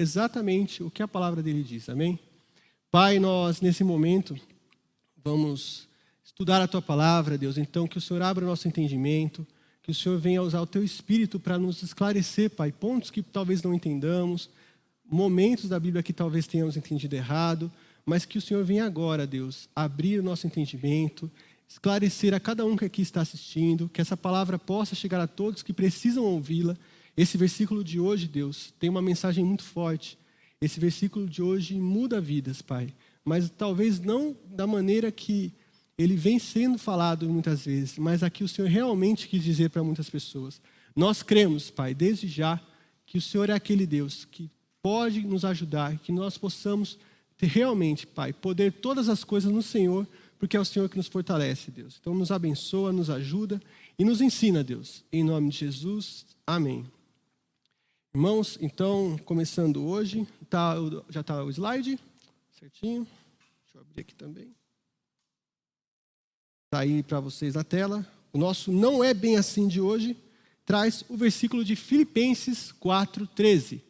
exatamente o que a palavra dele diz, amém? Pai, nós nesse momento vamos estudar a tua palavra, Deus, então que o Senhor abra o nosso entendimento, que o Senhor venha usar o teu espírito para nos esclarecer, Pai, pontos que talvez não entendamos, momentos da Bíblia que talvez tenhamos entendido errado, mas que o Senhor venha agora, Deus, abrir o nosso entendimento, esclarecer a cada um que aqui está assistindo, que essa palavra possa chegar a todos que precisam ouvi-la. Esse versículo de hoje, Deus, tem uma mensagem muito forte. Esse versículo de hoje muda vidas, Pai, mas talvez não da maneira que ele vem sendo falado muitas vezes, mas aqui o Senhor realmente quis dizer para muitas pessoas. Nós cremos, Pai, desde já, que o Senhor é aquele Deus que pode nos ajudar, que nós possamos ter realmente, Pai, poder todas as coisas no Senhor, porque é o Senhor que nos fortalece, Deus. Então nos abençoa, nos ajuda e nos ensina, Deus. Em nome de Jesus, amém. Irmãos, então, começando hoje, tá, já está o slide, certinho. Deixa eu abrir aqui também. Está aí para vocês na tela. O nosso não é bem assim de hoje, traz o versículo de Filipenses 4, 13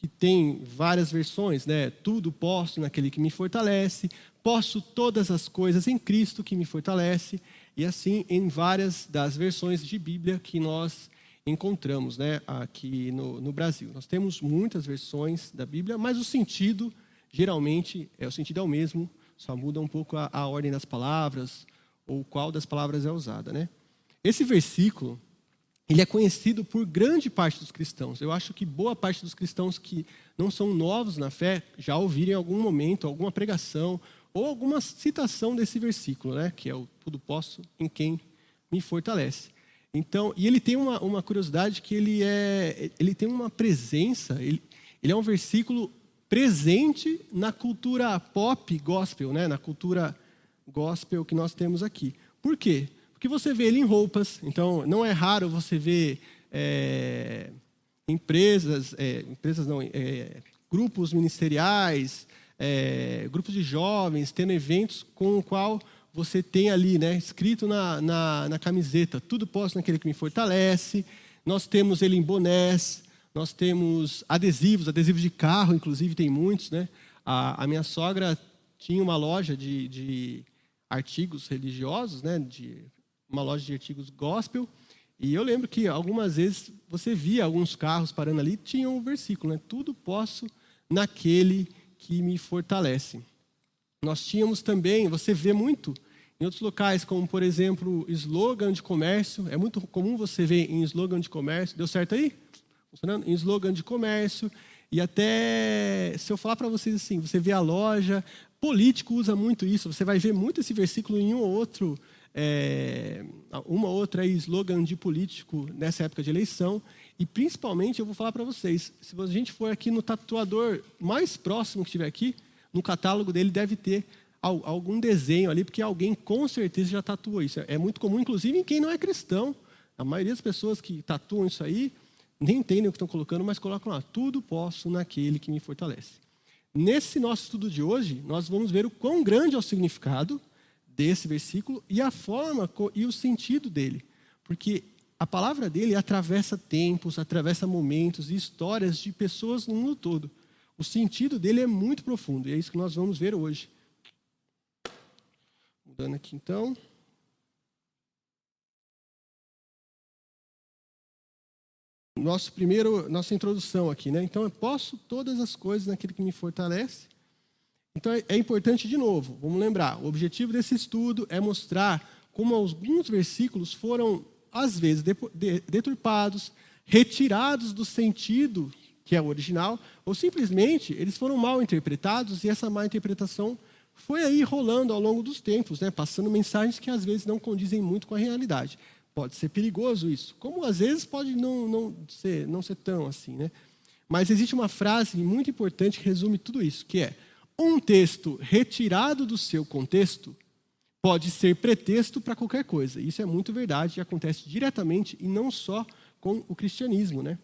que tem várias versões, né? Tudo posso naquele que me fortalece, posso todas as coisas em Cristo que me fortalece, e assim em várias das versões de Bíblia que nós encontramos, né? Aqui no, no Brasil. Nós temos muitas versões da Bíblia, mas o sentido, geralmente, é o sentido é o mesmo, só muda um pouco a, a ordem das palavras, ou qual das palavras é usada, né? Esse versículo, ele é conhecido por grande parte dos cristãos. Eu acho que boa parte dos cristãos que não são novos na fé já ouviram em algum momento alguma pregação ou alguma citação desse versículo, né? Que é o tudo posso em quem me fortalece. Então, e ele tem uma, uma curiosidade que ele é, ele tem uma presença. Ele, ele é um versículo presente na cultura pop gospel, né? Na cultura gospel que nós temos aqui. Por quê? Porque você vê ele em roupas, então não é raro você ver é, empresas, é, empresas não, é, grupos ministeriais, é, grupos de jovens tendo eventos com o qual você tem ali, né, escrito na, na, na camiseta, tudo posso naquele que me fortalece. Nós temos ele em bonés, nós temos adesivos, adesivos de carro, inclusive tem muitos, né? A, a minha sogra tinha uma loja de, de artigos religiosos, né, de uma loja de artigos gospel. E eu lembro que algumas vezes você via alguns carros parando ali, tinha um versículo, né? Tudo posso naquele que me fortalece. Nós tínhamos também, você vê muito em outros locais, como por exemplo, slogan de comércio. É muito comum você ver em slogan de comércio. Deu certo aí? Funcionando? Em slogan de comércio. E até, se eu falar para vocês assim, você vê a loja, político usa muito isso. Você vai ver muito esse versículo em um ou outro é, uma outra slogan de político nessa época de eleição. E principalmente, eu vou falar para vocês: se a gente for aqui no tatuador mais próximo que tiver aqui, no catálogo dele deve ter algum desenho ali, porque alguém com certeza já tatuou isso. É muito comum, inclusive, em quem não é cristão. A maioria das pessoas que tatuam isso aí nem entendem o que estão colocando, mas colocam lá: tudo posso naquele que me fortalece. Nesse nosso estudo de hoje, nós vamos ver o quão grande é o significado desse versículo e a forma e o sentido dele. Porque a palavra dele atravessa tempos, atravessa momentos e histórias de pessoas no mundo todo. O sentido dele é muito profundo e é isso que nós vamos ver hoje. Mudando aqui então. Nosso primeiro, nossa introdução aqui, né? Então, eu posso todas as coisas naquele que me fortalece. Então é, é importante, de novo, vamos lembrar: o objetivo desse estudo é mostrar como alguns versículos foram, às vezes, deturpados, retirados do sentido que é o original, ou simplesmente eles foram mal interpretados e essa má interpretação foi aí rolando ao longo dos tempos, né, passando mensagens que às vezes não condizem muito com a realidade. Pode ser perigoso isso, como às vezes pode não, não, ser, não ser tão assim. Né? Mas existe uma frase muito importante que resume tudo isso, que é um texto retirado do seu contexto pode ser pretexto para qualquer coisa. Isso é muito verdade e acontece diretamente e não só com o cristianismo, né?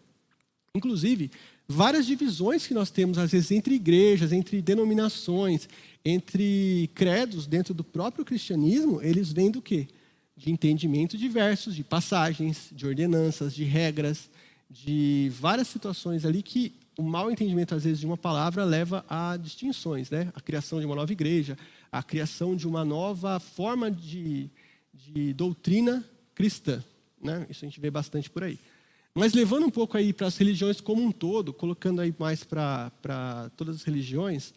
Inclusive, várias divisões que nós temos às vezes entre igrejas, entre denominações, entre credos dentro do próprio cristianismo, eles vêm do quê? De entendimento diversos, de passagens, de ordenanças, de regras, de várias situações ali que o mau entendimento, às vezes, de uma palavra leva a distinções, né? A criação de uma nova igreja, a criação de uma nova forma de, de doutrina cristã, né? Isso a gente vê bastante por aí. Mas levando um pouco aí para as religiões como um todo, colocando aí mais para todas as religiões,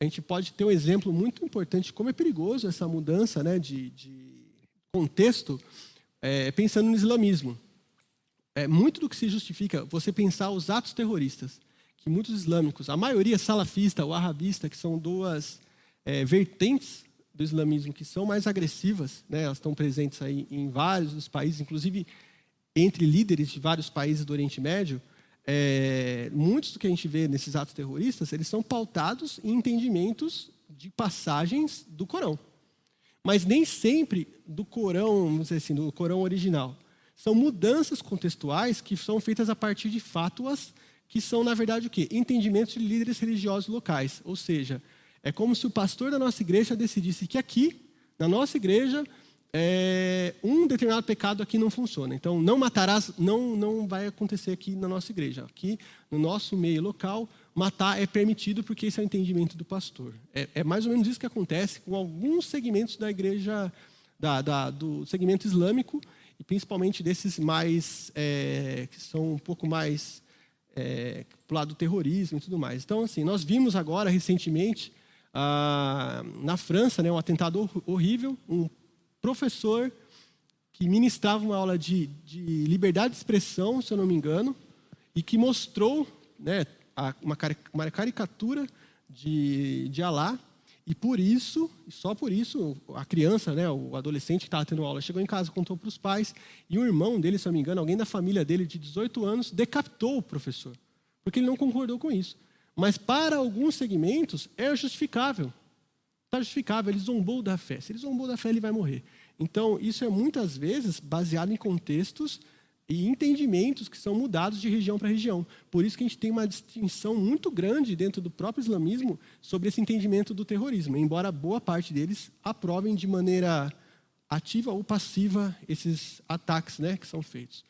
a gente pode ter um exemplo muito importante de como é perigoso essa mudança né, de, de contexto, é, pensando no islamismo. É, muito do que se justifica você pensar os atos terroristas, que muitos islâmicos, a maioria salafista ou arabista, que são duas é, vertentes do islamismo que são mais agressivas, né, elas estão presentes aí em vários dos países, inclusive entre líderes de vários países do Oriente Médio, é, muitos do que a gente vê nesses atos terroristas, eles são pautados em entendimentos de passagens do Corão. Mas nem sempre do Corão, vamos dizer assim, do Corão original. São mudanças contextuais que são feitas a partir de fátuas que são, na verdade, o quê? Entendimentos de líderes religiosos locais. Ou seja, é como se o pastor da nossa igreja decidisse que aqui, na nossa igreja, é, um determinado pecado aqui não funciona. Então, não matarás não, não vai acontecer aqui na nossa igreja. Aqui, no nosso meio local, matar é permitido porque esse é o entendimento do pastor. É, é mais ou menos isso que acontece com alguns segmentos da igreja, da, da, do segmento islâmico, e principalmente desses mais, é, que são um pouco mais é, para lado do terrorismo e tudo mais. Então, assim, nós vimos agora, recentemente, ah, na França, né, um atentado horrível, um professor que ministrava uma aula de, de liberdade de expressão, se eu não me engano, e que mostrou né, uma, uma caricatura de, de Alá, e por isso, só por isso, a criança, né, o adolescente que estava tendo aula, chegou em casa, contou para os pais, e um irmão dele, se eu não me engano, alguém da família dele de 18 anos, decapitou o professor, porque ele não concordou com isso. Mas para alguns segmentos é justificável. Está justificável, ele zombou da fé. Se ele zombou da fé, ele vai morrer. Então, isso é muitas vezes baseado em contextos e entendimentos que são mudados de região para região. Por isso que a gente tem uma distinção muito grande dentro do próprio islamismo sobre esse entendimento do terrorismo, embora boa parte deles aprovem de maneira ativa ou passiva esses ataques né, que são feitos.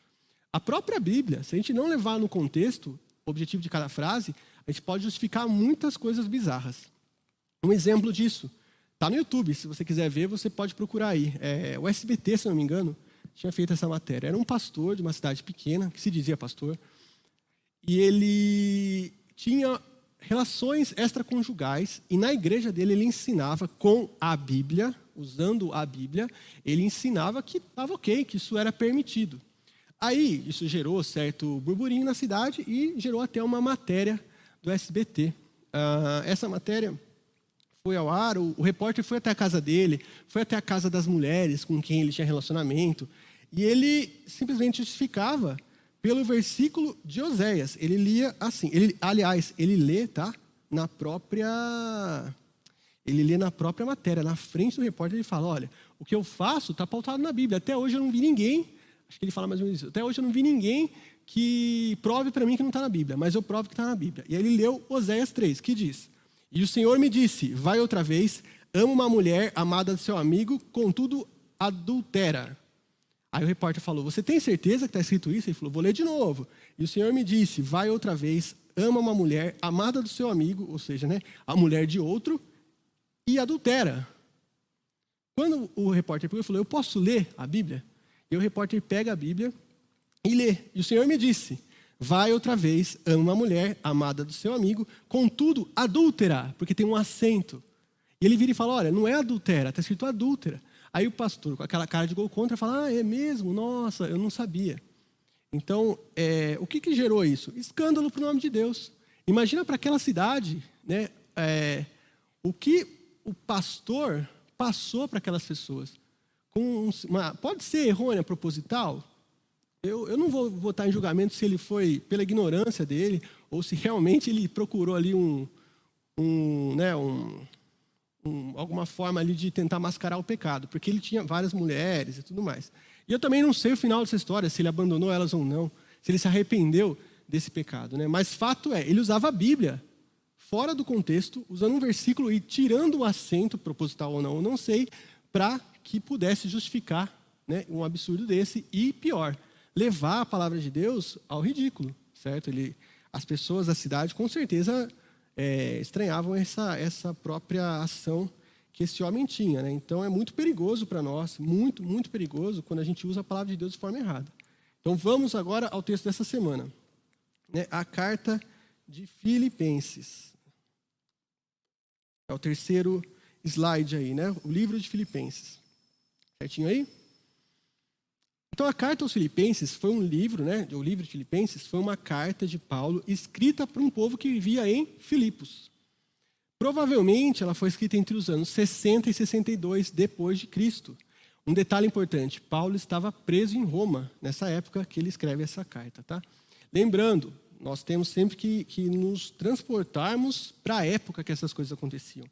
A própria Bíblia, se a gente não levar no contexto o objetivo de cada frase, a gente pode justificar muitas coisas bizarras. Um exemplo disso está no YouTube. Se você quiser ver, você pode procurar aí. É, o SBT, se não me engano, tinha feito essa matéria. Era um pastor de uma cidade pequena, que se dizia pastor, e ele tinha relações extraconjugais, e na igreja dele ele ensinava com a Bíblia, usando a Bíblia, ele ensinava que estava ok, que isso era permitido. Aí isso gerou certo burburinho na cidade e gerou até uma matéria do SBT. Uh, ah, essa matéria foi ao ar, o, o, repórter foi até a casa dele, foi até a casa das mulheres com quem ele tinha relacionamento, e ele simplesmente justificava pelo versículo de Oséias. Ele lia assim, ele, aliás, ele lê, tá? Na própria ele lê na própria matéria, na frente do repórter, ele fala: Olha, o que eu faço está pautado na Bíblia. Até hoje eu não vi ninguém, acho que ele fala mais ou menos isso, até hoje eu não vi ninguém que prove para mim que não está na Bíblia, mas eu provo que está na Bíblia. E aí ele leu Oséias 3, que diz: e o Senhor me disse: Vai outra vez, ama uma mulher amada do seu amigo, contudo adultera. Aí o repórter falou: Você tem certeza que está escrito isso? Ele falou: Vou ler de novo. E o Senhor me disse: Vai outra vez, ama uma mulher amada do seu amigo, ou seja, né, a mulher de outro, e adultera. Quando o repórter pegou, falou: Eu posso ler a Bíblia? E o repórter pega a Bíblia e lê. E o Senhor me disse: vai outra vez, ama uma mulher amada do seu amigo, contudo, adúltera, porque tem um acento. E ele vira e fala: Olha, não é adultera, está escrito adúltera. Aí o pastor, com aquela cara de gol contra, fala: Ah, é mesmo? Nossa, eu não sabia. Então, é, o que, que gerou isso? Escândalo para o nome de Deus. Imagina para aquela cidade né, é, o que o pastor passou para aquelas pessoas. Com uma, pode ser errônea, proposital? Eu, eu não vou votar em julgamento se ele foi pela ignorância dele ou se realmente ele procurou ali um, um, né, um, um, alguma forma ali de tentar mascarar o pecado, porque ele tinha várias mulheres e tudo mais. E eu também não sei o final dessa história, se ele abandonou elas ou não, se ele se arrependeu desse pecado. Né? Mas fato é, ele usava a Bíblia fora do contexto, usando um versículo e tirando o acento, proposital ou não, eu não sei, para que pudesse justificar né, um absurdo desse e pior, levar a palavra de Deus ao ridículo, certo? Ele As pessoas da cidade, com certeza, é, estranhavam essa, essa própria ação que esse homem tinha. Né? Então, é muito perigoso para nós, muito, muito perigoso, quando a gente usa a palavra de Deus de forma errada. Então, vamos agora ao texto dessa semana. Né? A carta de Filipenses. É o terceiro slide aí, né? O livro de Filipenses. Certinho aí? Então, a carta aos Filipenses foi um livro, né? O livro de Filipenses foi uma carta de Paulo escrita para um povo que vivia em Filipos. Provavelmente ela foi escrita entre os anos 60 e 62 depois de Cristo. Um detalhe importante: Paulo estava preso em Roma nessa época que ele escreve essa carta, tá? Lembrando, nós temos sempre que, que nos transportarmos para a época que essas coisas aconteciam.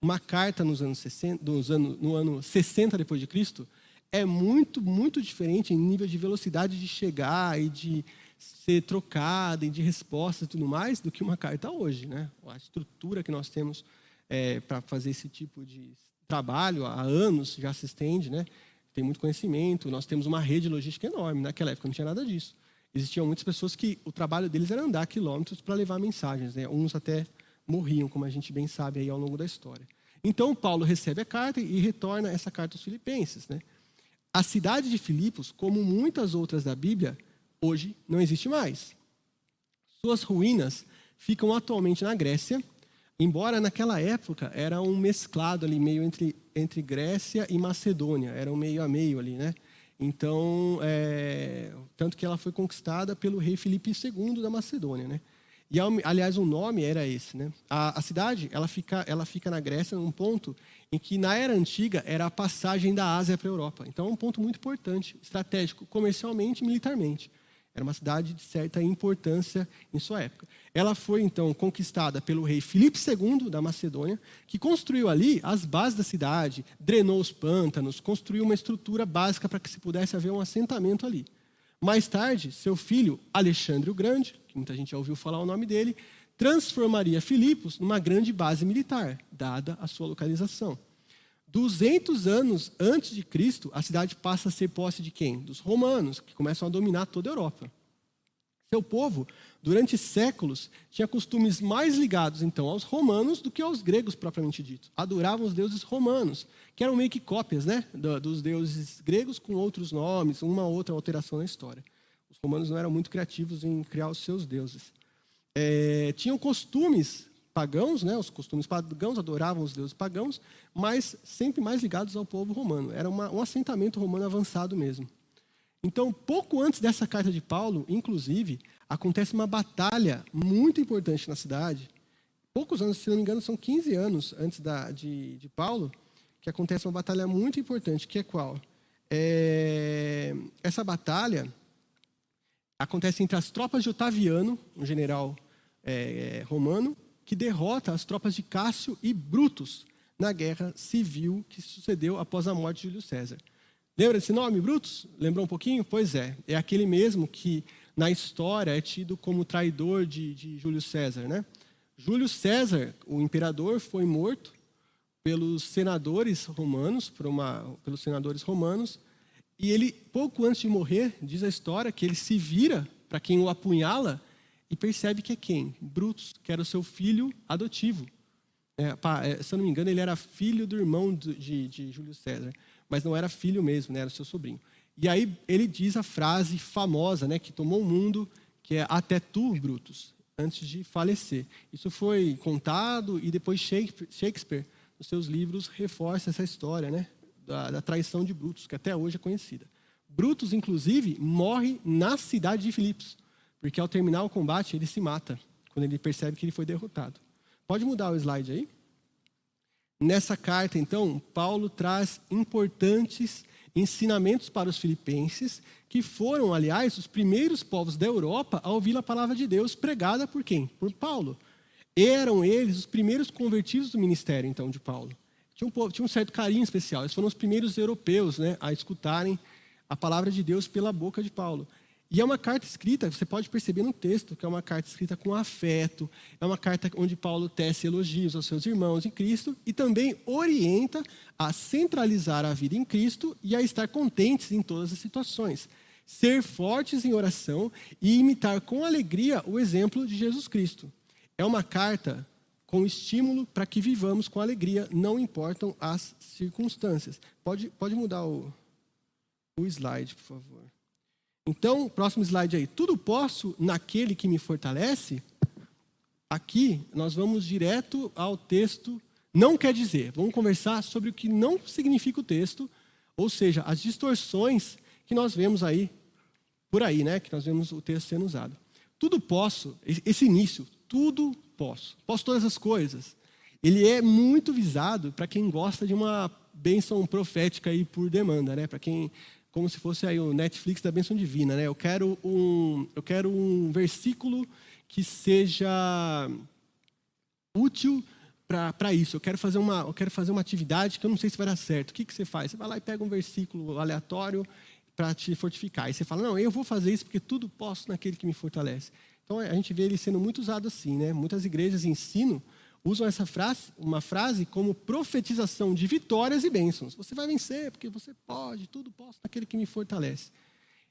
Uma carta nos anos 60, nos anos, no ano 60 depois de Cristo é muito, muito diferente em nível de velocidade de chegar e de ser trocada e de resposta e tudo mais do que uma carta hoje. Né? A estrutura que nós temos é, para fazer esse tipo de trabalho há anos já se estende, né? tem muito conhecimento, nós temos uma rede logística enorme. Naquela época não tinha nada disso. Existiam muitas pessoas que o trabalho deles era andar quilômetros para levar mensagens. Né? Uns até morriam, como a gente bem sabe aí ao longo da história. Então Paulo recebe a carta e retorna essa carta aos filipenses. Né? A cidade de Filipos, como muitas outras da Bíblia, hoje não existe mais. Suas ruínas ficam atualmente na Grécia, embora naquela época era um mesclado ali, meio entre, entre Grécia e Macedônia, era um meio a meio ali, né? Então, é, tanto que ela foi conquistada pelo rei Filipe II da Macedônia, né? E, aliás, o nome era esse, né? A, a, cidade, ela fica, ela fica na Grécia, num ponto em que, na Era Antiga, era a passagem da Ásia para a Europa. Então, é um ponto muito importante, estratégico, comercialmente e militarmente. Era uma cidade de certa importância em sua época. Ela foi, então, conquistada pelo rei Filipe II da Macedônia, que construiu ali as bases da cidade, drenou os pântanos, construiu uma estrutura básica para que se pudesse haver um assentamento ali. Mais tarde, seu filho Alexandre o Grande, que muita gente já ouviu falar o nome dele, transformaria Filipos numa grande base militar, dada a sua localização. 200 anos antes de Cristo, a cidade passa a ser posse de quem? Dos romanos, que começam a dominar toda a Europa. Seu povo, durante séculos, tinha costumes mais ligados então aos romanos do que aos gregos propriamente dito. Adoravam os deuses romanos, que eram meio que cópias né, dos deuses gregos com outros nomes, uma outra alteração na história. Os romanos não eram muito criativos em criar os seus deuses. É, tinham costumes pagãos, né, os costumes pagãos, adoravam os deuses pagãos, mas sempre mais ligados ao povo romano. Era uma, um assentamento romano avançado mesmo. Então, pouco antes dessa carta de Paulo, inclusive, acontece uma batalha muito importante na cidade. Poucos anos, se não me engano, são 15 anos antes da, de, de Paulo, que acontece uma batalha muito importante, que é qual? É, essa batalha acontece entre as tropas de Otaviano, um general é, romano, que derrota as tropas de Cássio e Brutus na guerra civil que sucedeu após a morte de Júlio César. Lembra desse nome, Brutus? Lembrou um pouquinho? Pois é, é aquele mesmo que na história é tido como traidor de, de Júlio César, né? Júlio César, o imperador, foi morto pelos senadores romanos, uma, pelos senadores romanos, e ele pouco antes de morrer, diz a história que ele se vira para quem o apunhala e percebe que é quem? Brutus, que era o seu filho adotivo. É, pá, é, se eu não me engano, ele era filho do irmão de, de Júlio César, mas não era filho mesmo, né, era seu sobrinho. E aí ele diz a frase famosa, né, que tomou o mundo, que é até tu, Brutus, antes de falecer. Isso foi contado e depois Shakespeare, nos seus livros, reforça essa história, né, da, da traição de Brutus, que até hoje é conhecida. Brutus, inclusive, morre na cidade de Filipos. Porque ao terminar o combate, ele se mata, quando ele percebe que ele foi derrotado. Pode mudar o slide aí? Nessa carta, então, Paulo traz importantes ensinamentos para os filipenses, que foram, aliás, os primeiros povos da Europa a ouvir a palavra de Deus pregada por quem? Por Paulo. Eram eles os primeiros convertidos do ministério, então, de Paulo. Tinha um, povo, tinha um certo carinho especial. Eles foram os primeiros europeus né, a escutarem a palavra de Deus pela boca de Paulo. E é uma carta escrita, você pode perceber no texto, que é uma carta escrita com afeto, é uma carta onde Paulo tece elogios aos seus irmãos em Cristo e também orienta a centralizar a vida em Cristo e a estar contentes em todas as situações. ser fortes em oração e imitar com alegria o exemplo de Jesus Cristo. É uma carta com estímulo para que vivamos com alegria, não importam as circunstâncias. Pode, pode mudar o, o slide, por favor. Então, próximo slide aí. Tudo posso naquele que me fortalece? Aqui nós vamos direto ao texto. Não quer dizer, vamos conversar sobre o que não significa o texto, ou seja, as distorções que nós vemos aí, por aí, né? Que nós vemos o texto sendo usado. Tudo posso, esse início, tudo posso. Posso todas as coisas. Ele é muito visado para quem gosta de uma bênção profética aí por demanda, né? Para quem como se fosse aí o Netflix da bênção divina, né? Eu quero um, eu quero um versículo que seja útil para isso. Eu quero fazer uma, eu quero fazer uma atividade que eu não sei se vai dar certo. O que, que você faz? Você vai lá e pega um versículo aleatório para te fortificar. E você fala, não, eu vou fazer isso porque tudo posso naquele que me fortalece. Então a gente vê ele sendo muito usado assim, né? Muitas igrejas ensinam usam essa frase, uma frase como profetização de vitórias e bênçãos. Você vai vencer porque você pode, tudo posso naquele que me fortalece.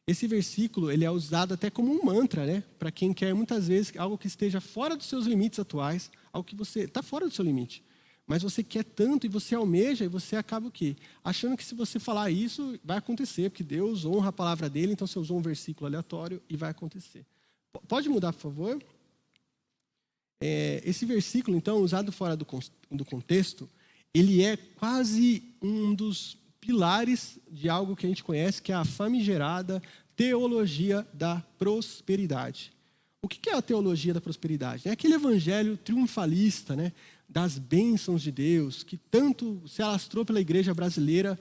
Esse versículo ele é usado até como um mantra, né? Para quem quer muitas vezes algo que esteja fora dos seus limites atuais, algo que você está fora do seu limite, mas você quer tanto e você almeja e você acaba o quê? Achando que se você falar isso vai acontecer, porque Deus honra a palavra dele, então você usou um versículo aleatório e vai acontecer. Pode mudar, por favor? É, esse versículo, então, usado fora do, do contexto, ele é quase um dos pilares de algo que a gente conhece, que é a famigerada teologia da prosperidade. O que é a teologia da prosperidade? É aquele evangelho triunfalista, né, das bênçãos de Deus, que tanto se alastrou pela igreja brasileira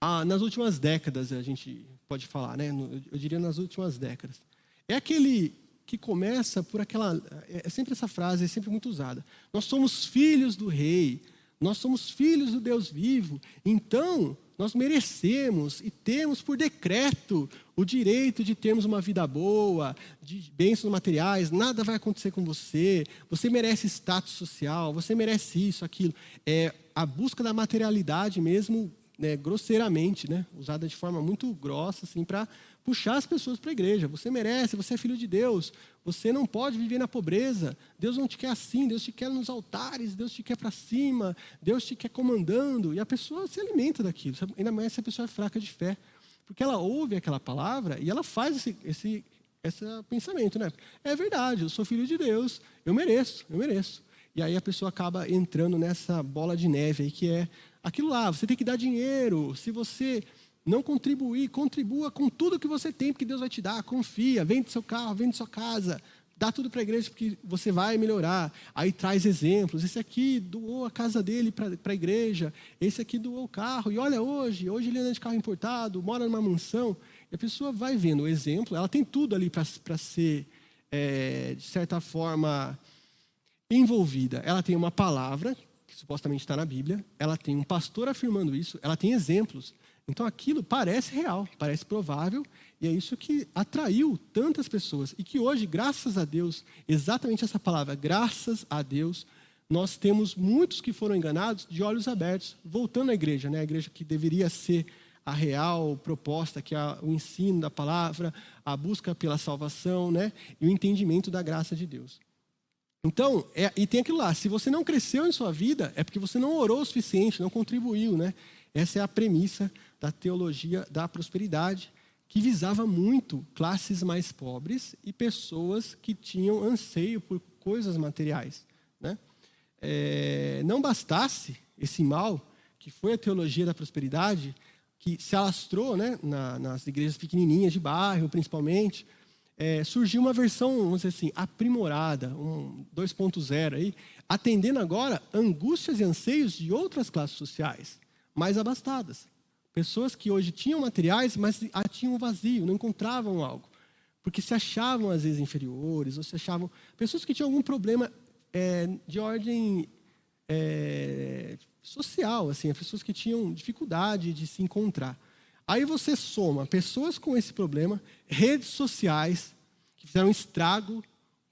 ah, nas últimas décadas, a gente pode falar, né, eu diria nas últimas décadas. É aquele que começa por aquela. É, é sempre essa frase, é sempre muito usada. Nós somos filhos do Rei, nós somos filhos do Deus vivo, então nós merecemos e temos por decreto o direito de termos uma vida boa, de bênçãos materiais, nada vai acontecer com você, você merece status social, você merece isso, aquilo. É a busca da materialidade mesmo, né, grosseiramente, né, usada de forma muito grossa, assim, para puxar as pessoas para a igreja. Você merece, você é filho de Deus. Você não pode viver na pobreza. Deus não te quer assim, Deus te quer nos altares, Deus te quer para cima, Deus te quer comandando. E a pessoa se alimenta daquilo, ainda mais se a pessoa é fraca de fé. Porque ela ouve aquela palavra e ela faz esse, esse, esse pensamento, né? É verdade, eu sou filho de Deus, eu mereço, eu mereço. E aí a pessoa acaba entrando nessa bola de neve aí, que é aquilo lá, você tem que dar dinheiro. Se você não contribuir, contribua com tudo que você tem, porque Deus vai te dar. Confia, vende seu carro, vende sua casa, dá tudo para a igreja, porque você vai melhorar. Aí traz exemplos. Esse aqui doou a casa dele para a igreja, esse aqui doou o carro, e olha hoje, hoje ele anda de carro importado, mora numa mansão. E a pessoa vai vendo o exemplo, ela tem tudo ali para ser, é, de certa forma, envolvida. Ela tem uma palavra, que supostamente está na Bíblia, ela tem um pastor afirmando isso, ela tem exemplos. Então aquilo parece real, parece provável, e é isso que atraiu tantas pessoas. E que hoje, graças a Deus, exatamente essa palavra, graças a Deus, nós temos muitos que foram enganados de olhos abertos, voltando à igreja, né? a igreja que deveria ser a real proposta, que é o ensino da palavra, a busca pela salvação né? e o entendimento da graça de Deus. Então, é, e tem aquilo lá, se você não cresceu em sua vida, é porque você não orou o suficiente, não contribuiu, né? Essa é a premissa da teologia da prosperidade, que visava muito classes mais pobres e pessoas que tinham anseio por coisas materiais. Né? É, não bastasse esse mal, que foi a teologia da prosperidade, que se alastrou né, na, nas igrejas pequenininhas de bairro, principalmente, é, surgiu uma versão, vamos dizer assim, aprimorada, um 2.0 aí, atendendo agora angústias e anseios de outras classes sociais mais abastadas. Pessoas que hoje tinham materiais, mas tinham um vazio, não encontravam algo. Porque se achavam, às vezes, inferiores, ou se achavam. Pessoas que tinham algum problema é, de ordem é, social, assim, pessoas que tinham dificuldade de se encontrar. Aí você soma pessoas com esse problema, redes sociais, que fizeram estrago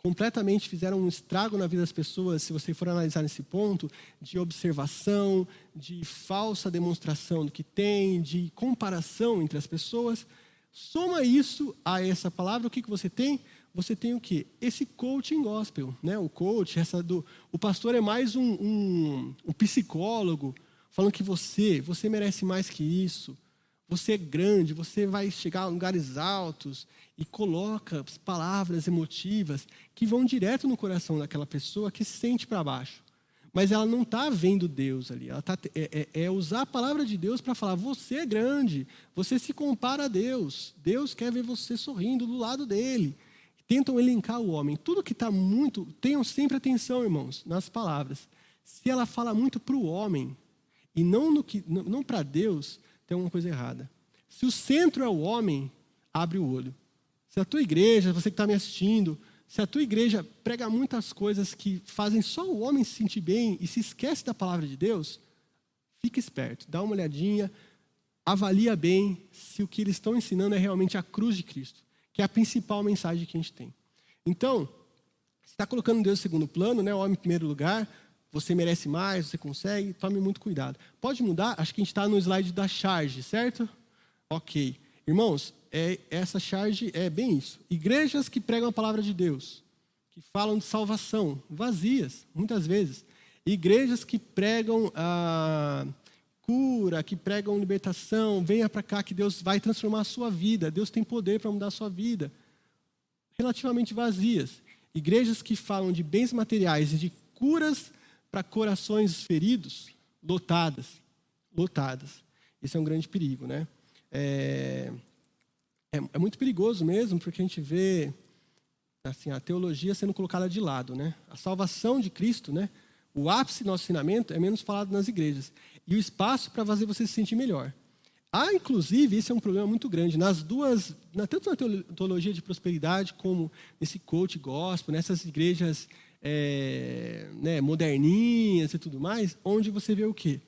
completamente fizeram um estrago na vida das pessoas, se você for analisar nesse ponto, de observação, de falsa demonstração do que tem, de comparação entre as pessoas. Soma isso a essa palavra, o que, que você tem? Você tem o quê? Esse coaching gospel, né? O coach, essa do, o pastor é mais um, um, um psicólogo falando que você, você merece mais que isso. Você é grande, você vai chegar a lugares altos e coloca palavras emotivas que vão direto no coração daquela pessoa que se sente para baixo. Mas ela não está vendo Deus ali. Ela tá, é, é, é usar a palavra de Deus para falar: você é grande, você se compara a Deus. Deus quer ver você sorrindo do lado dele. Tentam elencar o homem. Tudo que está muito. Tenham sempre atenção, irmãos, nas palavras. Se ela fala muito para o homem e não, no que, não, não para Deus, tem alguma coisa errada. Se o centro é o homem, abre o olho. Se a tua igreja, você que está me assistindo, se a tua igreja prega muitas coisas que fazem só o homem se sentir bem e se esquece da palavra de Deus, fica esperto, dá uma olhadinha, avalia bem se o que eles estão ensinando é realmente a cruz de Cristo, que é a principal mensagem que a gente tem. Então, você está colocando Deus em segundo plano, né, o homem em primeiro lugar, você merece mais, você consegue, tome muito cuidado. Pode mudar? Acho que a gente está no slide da charge, certo? Ok. Irmãos, é, essa charge é bem isso. Igrejas que pregam a palavra de Deus, que falam de salvação, vazias, muitas vezes. Igrejas que pregam a cura, que pregam libertação, venha para cá que Deus vai transformar a sua vida, Deus tem poder para mudar a sua vida. Relativamente vazias. Igrejas que falam de bens materiais e de curas para corações feridos, lotadas. Lotadas. Isso é um grande perigo, né? É, é, é, muito perigoso mesmo, porque a gente vê assim, a teologia sendo colocada de lado. Né? A salvação de Cristo, né? o ápice do nosso ensinamento é menos falado nas igrejas. E o espaço para fazer você se sentir melhor. Há, inclusive, esse é um problema muito grande, nas duas, na, tanto na teologia de prosperidade, como nesse coach gospel, nessas igrejas é, né, moderninhas e tudo mais, onde você vê o quê?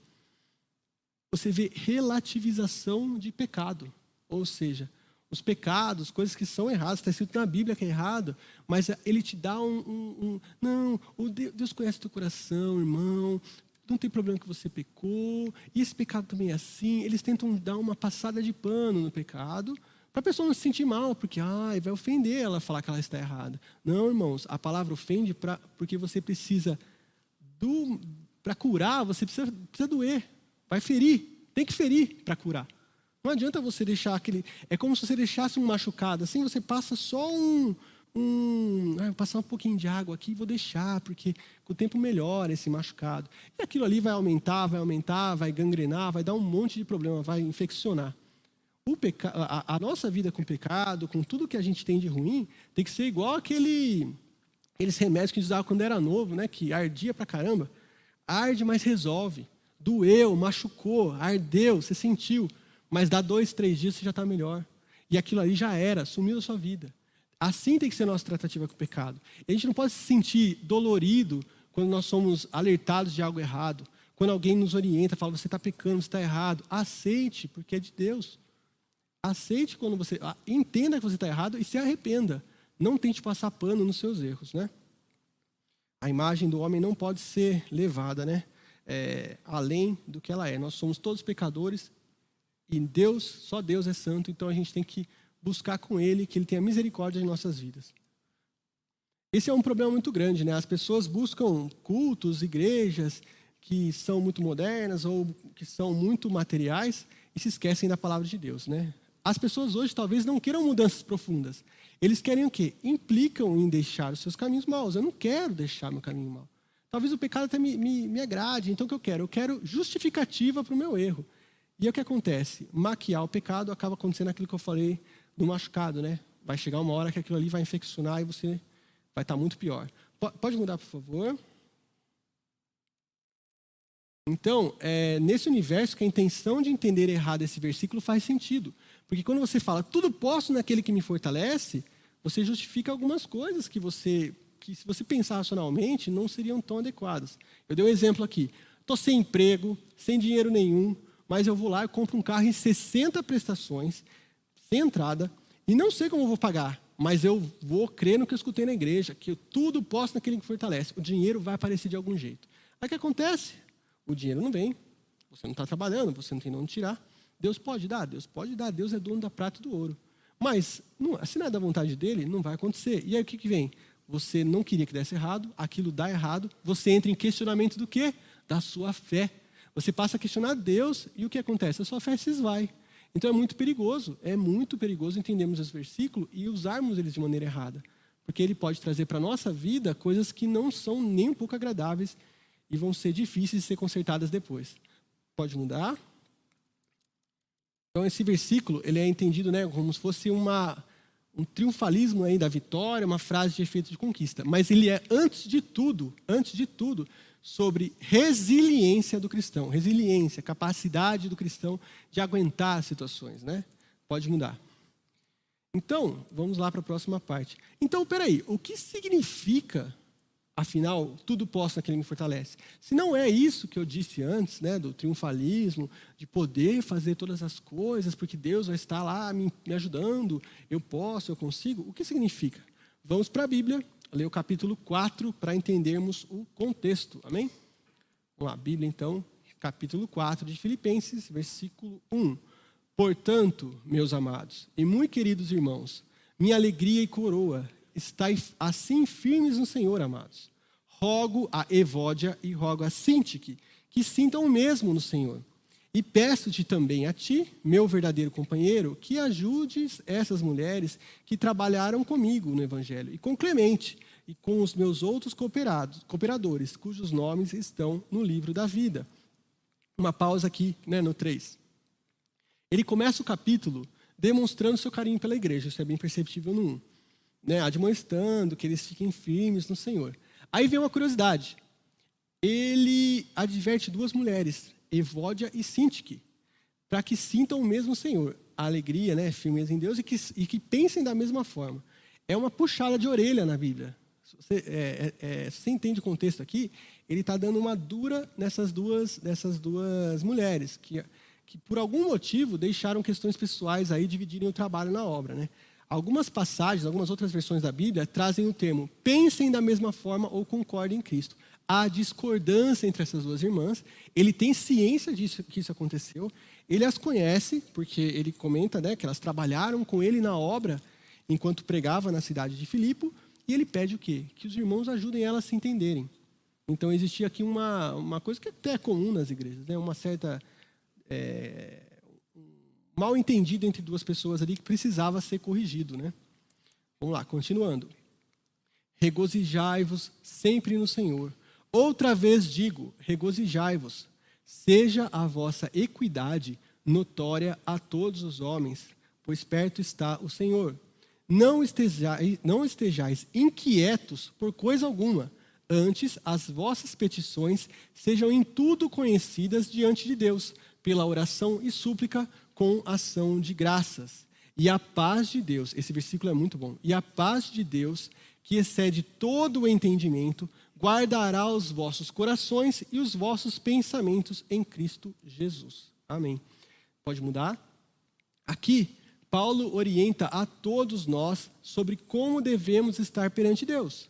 você vê relativização de pecado. Ou seja, os pecados, coisas que são erradas, está escrito na Bíblia que é errado, mas ele te dá um. um, um não, o Deus, conhece teu coração, irmão. Não tem problema que você pecou, e esse pecado também é assim. Eles tentam dar uma passada de pano no pecado, para a pessoa não se sentir mal, porque ah, vai ofender ela falar que ela está errada. Não, irmãos, a palavra ofende pra, porque você precisa do. Para curar, você precisa, precisa doer. Vai ferir. Tem que ferir para curar. Não adianta você deixar aquele. É como se você deixasse um machucado. Assim você passa só um. um ah, vou passar um pouquinho de água aqui e vou deixar, porque com o tempo melhora esse machucado. E aquilo ali vai aumentar, vai aumentar, vai gangrenar, vai dar um monte de problema, vai infeccionar. Peca... a, a nossa vida com pecado, com tudo que a gente tem de ruim, tem que ser igual aquele, aqueles remédios que a gente usava quando era novo, né? que ardia pra caramba. Arde, mas resolve doeu, machucou, ardeu, você sentiu, mas dá dois, três dias você já está melhor. E aquilo ali já era, sumiu da sua vida. Assim tem que ser a nossa tratativa com o pecado. a gente não pode se sentir dolorido quando nós somos alertados de algo errado. Quando alguém nos orienta, fala, você está pecando, você está errado. Aceite, porque é de Deus. Aceite quando você. Ah, entenda que você está errado e se arrependa. Não tente passar pano nos seus erros, né? A imagem do homem não pode ser levada, né? é, além do que ela é. Nós somos todos pecadores e Deus, só Deus é santo, então a gente tem que buscar com Ele que Ele tenha misericórdia em nossas vidas. Esse é um problema muito grande, né? As pessoas buscam cultos, igrejas que são muito modernas ou que são muito materiais e se esquecem da palavra de Deus, né? As pessoas hoje talvez não queiram mudanças profundas. Eles querem o quê? Implicam em deixar os seus caminhos maus. Eu não quero deixar meu caminho mau. Talvez o pecado até me, me, me agrade. Então, o que eu quero? Eu quero justificativa para o meu erro. E aí, o que acontece? Maquiar o pecado acaba acontecendo aquilo que eu falei do machucado, né? Vai chegar uma hora que aquilo ali vai infeccionar e você vai estar muito pior. Pode mudar, por favor? Então, é nesse universo que a intenção de entender errado esse versículo faz sentido. Porque quando você fala, tudo posso naquele que me fortalece, você justifica algumas coisas que você que, se você pensar racionalmente, não seriam tão adequadas. Eu dei um exemplo aqui. Estou sem emprego, sem dinheiro nenhum, mas eu vou lá e compro um carro em 60 prestações, sem entrada, e não sei como eu vou pagar, mas eu vou crer no que eu escutei na igreja, que eu tudo posso naquele que fortalece. O dinheiro vai aparecer de algum jeito. Aí o que acontece? O dinheiro não vem, você não está trabalhando, você não tem onde tirar. Deus pode dar, Deus pode dar, Deus é dono da prata e do ouro. Mas, não, se não é da vontade dele, não vai acontecer. E aí o que, que vem? Você não queria que desse errado, aquilo dá errado, você entra em questionamento do quê? Da sua fé. Você passa a questionar Deus e o que acontece? A sua fé se esvai. Então é muito perigoso, é muito perigoso entendermos esse versículo e usarmos eles de maneira errada. Porque ele pode trazer para a nossa vida coisas que não são nem um pouco agradáveis e vão ser difíceis de ser consertadas depois. Pode mudar? Então esse versículo ele é entendido né, como se fosse uma, um triunfalismo aí da vitória, uma frase de efeito de conquista. Mas ele é, antes de tudo, antes de tudo, sobre resiliência do cristão. Resiliência, capacidade do cristão de aguentar situações. Né? Pode mudar. Então, vamos lá para a próxima parte. Então, peraí, o que significa Afinal, tudo posso naquele que me fortalece. Se não é isso que eu disse antes, né, do triunfalismo, de poder fazer todas as coisas, porque Deus vai estar lá me, me ajudando, eu posso, eu consigo, o que significa? Vamos para a Bíblia, ler o capítulo 4 para entendermos o contexto. Amém? Vamos lá, Bíblia então, capítulo 4 de Filipenses, versículo 1. Portanto, meus amados e muito queridos irmãos, minha alegria e coroa Estais assim firmes no Senhor, amados. Rogo a Evódia e rogo a Sintique que sintam o mesmo no Senhor. E peço-te também a ti, meu verdadeiro companheiro, que ajudes essas mulheres que trabalharam comigo no Evangelho, e com Clemente, e com os meus outros cooperadores, cujos nomes estão no livro da vida. Uma pausa aqui, né, no 3. Ele começa o capítulo demonstrando seu carinho pela igreja, isso é bem perceptível no 1 né, admoestando que eles fiquem firmes no Senhor. Aí vem uma curiosidade. Ele adverte duas mulheres, Evódia e Sintique, para que sintam o mesmo Senhor, a alegria, né, firmeza em Deus e que, e que pensem da mesma forma. É uma puxada de orelha na Bíblia. Você, é, é, é você entende o contexto aqui? Ele está dando uma dura nessas duas, nessas duas mulheres, que, que por algum motivo deixaram questões pessoais aí dividirem o trabalho na obra. Né? Algumas passagens, algumas outras versões da Bíblia trazem o termo pensem da mesma forma ou concordem em Cristo. Há discordância entre essas duas irmãs. Ele tem ciência disso que isso aconteceu. Ele as conhece, porque ele comenta né, que elas trabalharam com ele na obra enquanto pregava na cidade de Filipe. E ele pede o quê? Que os irmãos ajudem elas a se entenderem. Então existia aqui uma, uma coisa que até é comum nas igrejas, né? uma certa é, mal entendido entre duas pessoas ali que precisava ser corrigido, né? Vamos lá, continuando. Regozijai-vos sempre no Senhor. Outra vez digo, regozijai-vos. Seja a vossa equidade notória a todos os homens, pois perto está o Senhor. Não estejais, não estejais inquietos por coisa alguma, antes as vossas petições sejam em tudo conhecidas diante de Deus, pela oração e súplica com ação de graças. E a paz de Deus, esse versículo é muito bom. E a paz de Deus, que excede todo o entendimento, guardará os vossos corações e os vossos pensamentos em Cristo Jesus. Amém. Pode mudar? Aqui, Paulo orienta a todos nós sobre como devemos estar perante Deus.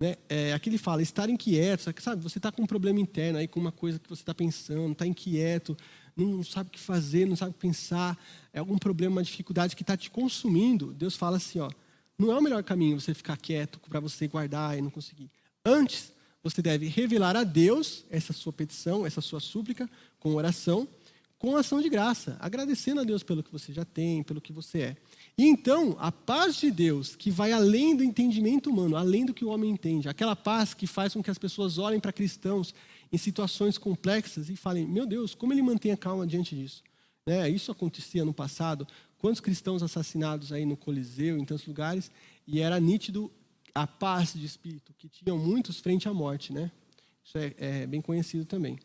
Né? É, aqui ele fala, estar inquieto, sabe? Você está com um problema interno aí, com uma coisa que você está pensando, está inquieto, não sabe o que fazer, não sabe pensar, é algum problema, uma dificuldade que está te consumindo, Deus fala assim: ó, não é o melhor caminho você ficar quieto para você guardar e não conseguir. Antes, você deve revelar a Deus essa sua petição, essa sua súplica, com oração, com ação de graça, agradecendo a Deus pelo que você já tem, pelo que você é. E então, a paz de Deus, que vai além do entendimento humano, além do que o homem entende, aquela paz que faz com que as pessoas olhem para cristãos em situações complexas e falem: meu Deus, como ele mantém a calma diante disso? Né? Isso acontecia no passado. Quantos cristãos assassinados aí no Coliseu, em tantos lugares, e era nítido a paz de espírito, que tinham muitos frente à morte. Né? Isso é, é bem conhecido também.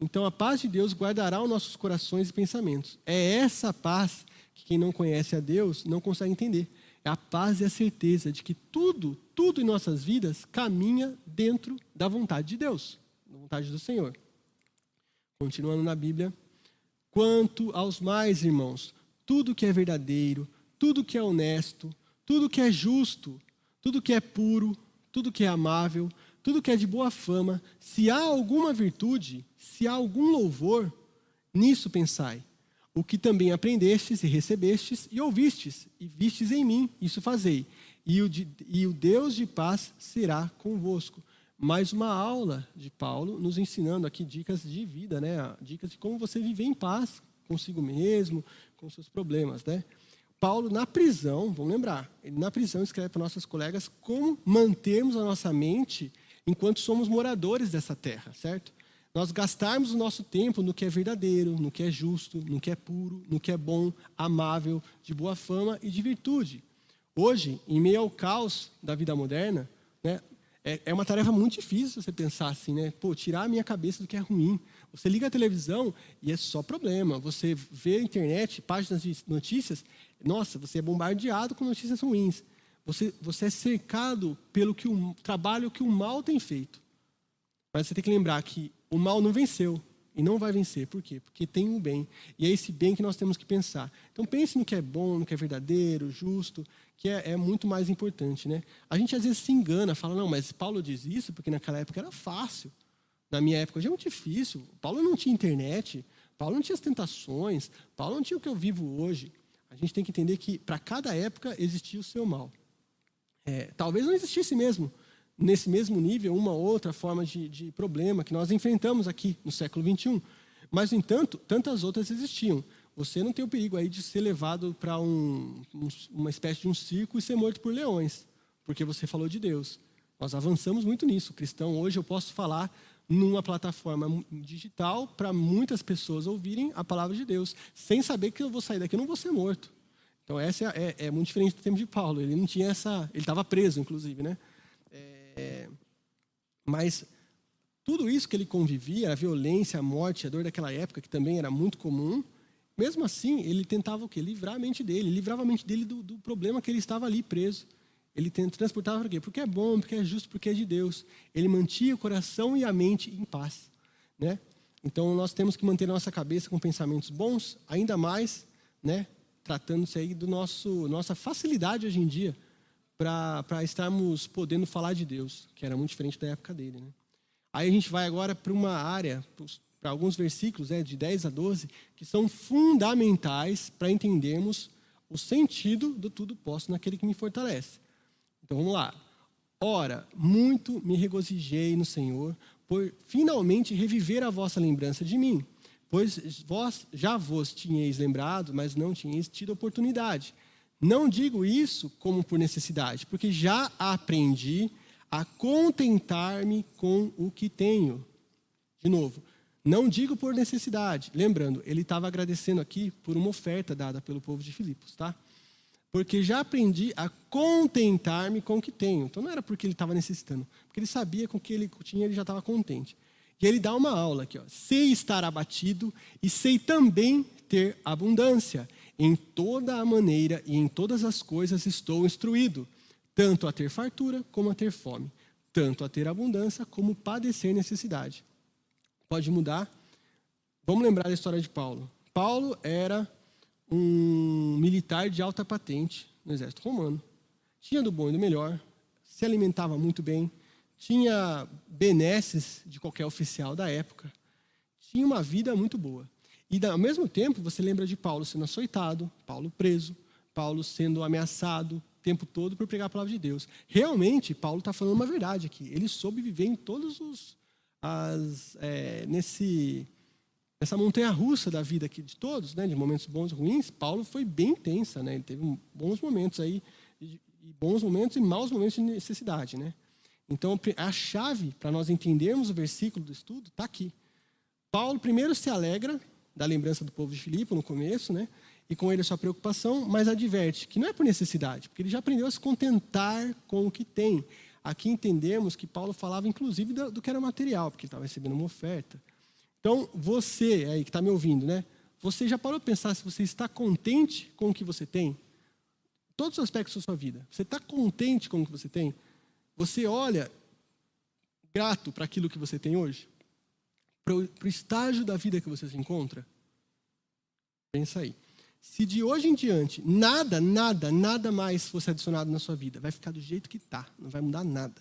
Então, a paz de Deus guardará os nossos corações e pensamentos. É essa paz que quem não conhece a Deus não consegue entender. É a paz e a certeza de que tudo, tudo em nossas vidas caminha dentro da vontade de Deus vontade do Senhor. Continuando na Bíblia. Quanto aos mais, irmãos, tudo que é verdadeiro, tudo que é honesto, tudo que é justo, tudo que é puro, tudo que é amável, tudo que é de boa fama, se há alguma virtude, se há algum louvor, nisso pensai. o que também aprendestes e recebestes e ouvistes e vistes em mim, isso fazei. E o, de, e o Deus de paz será convosco. Mais uma aula de Paulo nos ensinando aqui dicas de vida, né? Dicas de como você viver em paz consigo mesmo, com seus problemas, né? Paulo, na prisão, vamos lembrar, ele na prisão escreve para nossos colegas como mantermos a nossa mente enquanto somos moradores dessa terra, certo? Nós gastarmos o nosso tempo no que é verdadeiro, no que é justo, no que é puro, no que é bom, amável, de boa fama e de virtude. Hoje, em meio ao caos da vida moderna, né, é, é uma tarefa muito difícil você pensar assim, né? Pô, tirar a minha cabeça do que é ruim. Você liga a televisão e é só problema. Você vê a internet, páginas de notícias, nossa, você é bombardeado com notícias ruins. Você, você é cercado pelo que o trabalho que o mal tem feito. Mas você tem que lembrar que o mal não venceu e não vai vencer. Por quê? Porque tem um bem. E é esse bem que nós temos que pensar. Então pense no que é bom, no que é verdadeiro, justo, que é, é muito mais importante. Né? A gente às vezes se engana, fala, não, mas Paulo diz isso porque naquela época era fácil. Na minha época já é muito difícil. Paulo não tinha internet, Paulo não tinha as tentações, Paulo não tinha o que eu vivo hoje. A gente tem que entender que para cada época existia o seu mal. É, talvez não existisse mesmo, nesse mesmo nível, uma outra forma de, de problema que nós enfrentamos aqui no século XXI. Mas, no entanto, tantas outras existiam. Você não tem o perigo aí de ser levado para um, um, uma espécie de um circo e ser morto por leões, porque você falou de Deus. Nós avançamos muito nisso. Cristão, hoje eu posso falar numa plataforma digital para muitas pessoas ouvirem a palavra de Deus, sem saber que eu vou sair daqui, eu não vou ser morto. Então essa é, é, é muito diferente do tempo de Paulo. Ele não tinha essa, ele estava preso, inclusive, né? É, mas tudo isso que ele convivia, a violência, a morte, a dor daquela época, que também era muito comum, mesmo assim ele tentava o quê? Livrar a mente dele, livrava a mente dele do, do problema que ele estava ali preso. Ele transportava por quê? Porque é bom, porque é justo, porque é de Deus. Ele mantinha o coração e a mente em paz. Né? Então nós temos que manter a nossa cabeça com pensamentos bons, ainda mais né, tratando-se aí do nosso nossa facilidade hoje em dia para estarmos podendo falar de Deus, que era muito diferente da época dele. Né? Aí a gente vai agora para uma área, para alguns versículos, né, de 10 a 12, que são fundamentais para entendermos o sentido do tudo posso naquele que me fortalece. Então vamos lá. Ora, muito me regozijei no Senhor, por finalmente reviver a vossa lembrança de mim, pois vós já vos tinhais lembrado, mas não tinhais tido oportunidade. Não digo isso como por necessidade, porque já aprendi a contentar-me com o que tenho. De novo, não digo por necessidade. Lembrando, ele estava agradecendo aqui por uma oferta dada pelo povo de Filipos, tá? porque já aprendi a contentar-me com o que tenho. Então não era porque ele estava necessitando, porque ele sabia com o que ele tinha, ele já estava contente. E ele dá uma aula aqui, ó. sei estar abatido e sei também ter abundância. Em toda a maneira e em todas as coisas estou instruído, tanto a ter fartura como a ter fome, tanto a ter abundância como padecer necessidade. Pode mudar? Vamos lembrar da história de Paulo. Paulo era um militar de alta patente no exército romano. Tinha do bom e do melhor, se alimentava muito bem, tinha benesses de qualquer oficial da época, tinha uma vida muito boa. E ao mesmo tempo, você lembra de Paulo sendo açoitado, Paulo preso, Paulo sendo ameaçado o tempo todo por pregar a palavra de Deus. Realmente, Paulo está falando uma verdade aqui. Ele soube viver em todos os. As, é, nesse essa montanha russa da vida aqui de todos, né, de momentos bons e ruins, Paulo foi bem intensa, né? Ele teve bons momentos aí, e bons momentos e maus momentos de necessidade, né? Então, a chave para nós entendermos o versículo do estudo está aqui. Paulo primeiro se alegra da lembrança do povo de Filipe no começo, né? E com ele a sua preocupação, mas adverte que não é por necessidade, porque ele já aprendeu a se contentar com o que tem. Aqui entendemos que Paulo falava inclusive do, que era material, porque ele estava recebendo uma oferta. Então, você aí que está me ouvindo, né? Você já parou para pensar se você está contente com o que você tem? Todos os aspectos da sua vida. Você está contente com o que você tem? Você olha grato para aquilo que você tem hoje? Para o estágio da vida que você se encontra? Pensa aí. Se de hoje em diante nada, nada, nada mais fosse adicionado na sua vida, vai ficar do jeito que está, não vai mudar nada.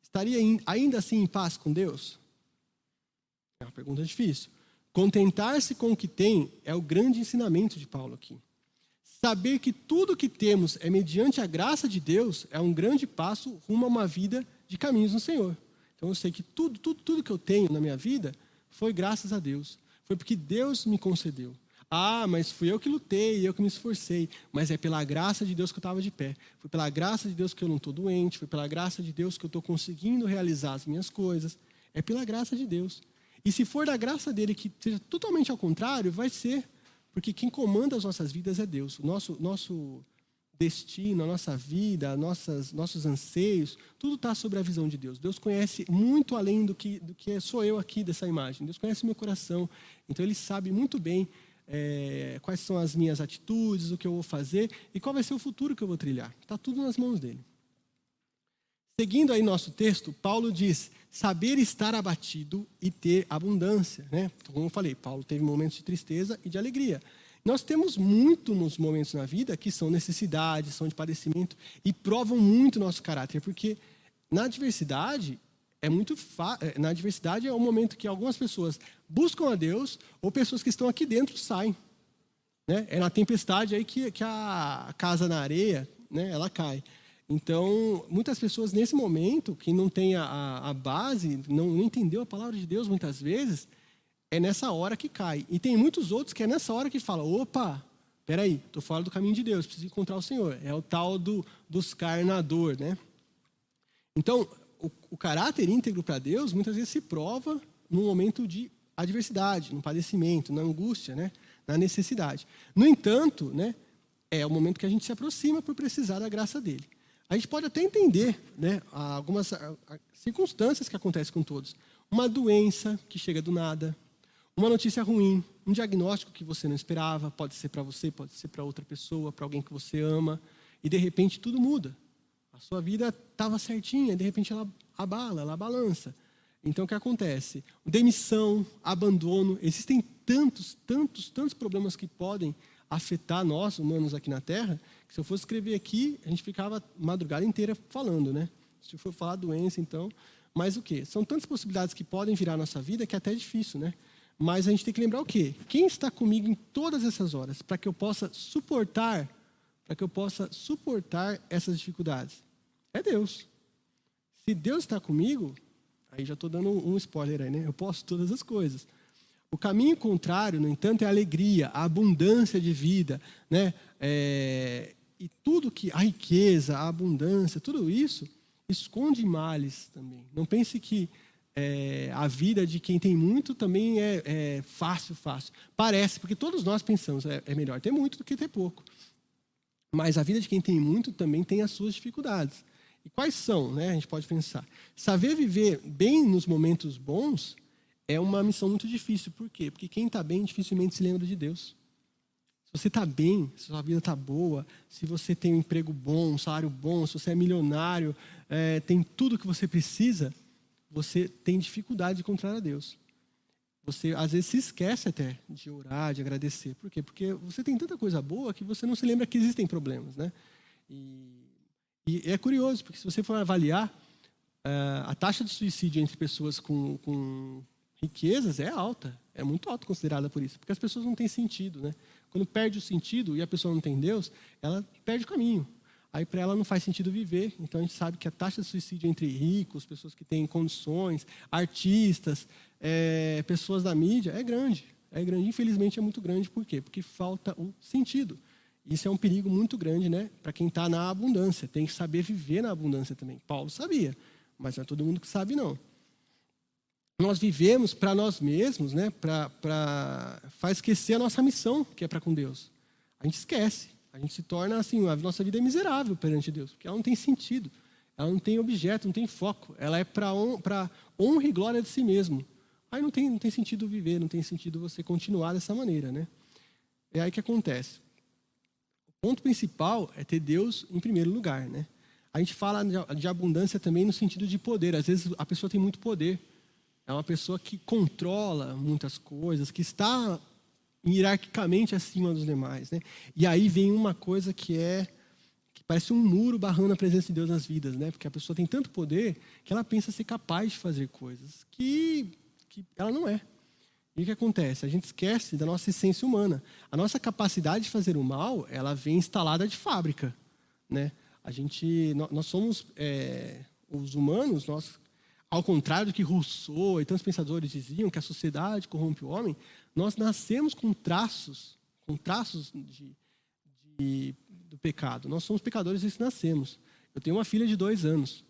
Estaria ainda assim em paz com Deus? É uma pergunta difícil. Contentar-se com o que tem é o grande ensinamento de Paulo aqui. Saber que tudo o que temos é mediante a graça de Deus é um grande passo rumo a uma vida de caminhos no Senhor. Então eu sei que tudo, tudo, tudo que eu tenho na minha vida foi graças a Deus. Foi porque Deus me concedeu. Ah, mas fui eu que lutei, eu que me esforcei. Mas é pela graça de Deus que eu estava de pé. Foi pela graça de Deus que eu não estou doente. Foi pela graça de Deus que eu estou conseguindo realizar as minhas coisas. É pela graça de Deus. E se for da graça dele que seja totalmente ao contrário, vai ser. Porque quem comanda as nossas vidas é Deus. O nosso, nosso destino, a nossa vida, nossas, nossos anseios, tudo está sobre a visão de Deus. Deus conhece muito além do que, do que sou eu aqui dessa imagem. Deus conhece meu coração. Então ele sabe muito bem é, quais são as minhas atitudes, o que eu vou fazer e qual vai ser o futuro que eu vou trilhar. Está tudo nas mãos dele. Seguindo aí nosso texto, Paulo diz: saber estar abatido e ter abundância. Né? Então, como eu falei, Paulo teve momentos de tristeza e de alegria. Nós temos muitos momentos na vida que são necessidades, são de padecimento e provam muito nosso caráter, porque na adversidade é muito. É, na adversidade é o momento que algumas pessoas buscam a Deus ou pessoas que estão aqui dentro saem. Né? É na tempestade aí que, que a casa na areia, né, ela cai. Então, muitas pessoas nesse momento, que não tem a, a base, não, não entendeu a palavra de Deus muitas vezes, é nessa hora que cai. E tem muitos outros que é nessa hora que fala, opa, peraí, estou fora do caminho de Deus, preciso encontrar o Senhor. É o tal do buscar na dor, né? Então, o, o caráter íntegro para Deus muitas vezes se prova num momento de adversidade, no padecimento, na angústia, né? na necessidade. No entanto, né, é o momento que a gente se aproxima por precisar da graça dele. A gente pode até entender né, algumas circunstâncias que acontecem com todos. Uma doença que chega do nada, uma notícia ruim, um diagnóstico que você não esperava, pode ser para você, pode ser para outra pessoa, para alguém que você ama, e de repente tudo muda. A sua vida estava certinha, de repente ela abala, ela balança. Então o que acontece? Demissão, abandono, existem tantos, tantos, tantos problemas que podem afetar nós, humanos aqui na Terra, que se eu fosse escrever aqui, a gente ficava madrugada inteira falando, né? Se for falar doença, então. Mas o quê? São tantas possibilidades que podem virar a nossa vida que é até difícil, né? Mas a gente tem que lembrar o quê? Quem está comigo em todas essas horas para que eu possa suportar para que eu possa suportar essas dificuldades? É Deus. Se Deus está comigo, aí já estou dando um spoiler aí, né? Eu posso todas as coisas. O caminho contrário, no entanto, é a alegria, a abundância de vida, né? É, e tudo que a riqueza, a abundância, tudo isso esconde males também. Não pense que é, a vida de quem tem muito também é, é, fácil, fácil. Parece, porque todos nós pensamos é, é melhor ter muito do que ter pouco. Mas a vida de quem tem muito também tem as suas dificuldades. E quais são, né? A gente pode pensar. Saber viver bem nos momentos bons é uma missão muito difícil. Por quê? Porque quem está bem dificilmente se lembra de Deus. Se você está bem, se sua vida está boa, se você tem um emprego bom, um salário bom, se você é milionário, é, tem tudo que você precisa, você tem dificuldade de encontrar a Deus. Você às vezes se esquece até de orar, de agradecer. Por quê? Porque você tem tanta coisa boa que você não se lembra que existem problemas, né? E, e é curioso, porque se você for avaliar, uh, a taxa de suicídio entre pessoas com, com riquezas é alta, é muito alta considerada por isso, porque as pessoas não têm sentido, né? Quando perde o sentido e a pessoa não tem Deus, ela perde o caminho aí para ela não faz sentido viver. Então a gente sabe que a taxa de suicídio entre ricos, pessoas que têm condições, artistas, é, pessoas da mídia, é grande. É grande. Infelizmente é muito grande. Por quê? Porque falta o sentido. Isso é um perigo muito grande, né? Para quem está na abundância. Tem que saber viver na abundância também. Paulo sabia, mas não é todo mundo que sabe, não. Nós vivemos para nós mesmos, né? Para faz esquecer a nossa missão, que é para com Deus. A gente esquece. A gente se torna assim, a nossa vida é miserável perante Deus, porque ela não tem sentido, ela não tem objeto, não tem foco, ela é para honra e glória de si mesmo. Aí não tem, não tem sentido viver, não tem sentido você continuar dessa maneira, né? É aí que acontece. O ponto principal é ter Deus em primeiro lugar, né? A gente fala de abundância também no sentido de poder. Às vezes a pessoa tem muito poder. É uma pessoa que controla muitas coisas, que está hierarquicamente acima dos demais. Né? E aí vem uma coisa que é que parece um muro barrando a presença de Deus nas vidas, né? porque a pessoa tem tanto poder que ela pensa ser capaz de fazer coisas que, que ela não é. E o que acontece? A gente esquece da nossa essência humana. A nossa capacidade de fazer o mal, ela vem instalada de fábrica, né? A gente, nós somos é, os humanos, nós, ao contrário do que Rousseau e tantos pensadores diziam que a sociedade corrompe o homem, nós nascemos com traços, com traços de, de, do pecado. Nós somos pecadores desde que nascemos. Eu tenho uma filha de dois anos.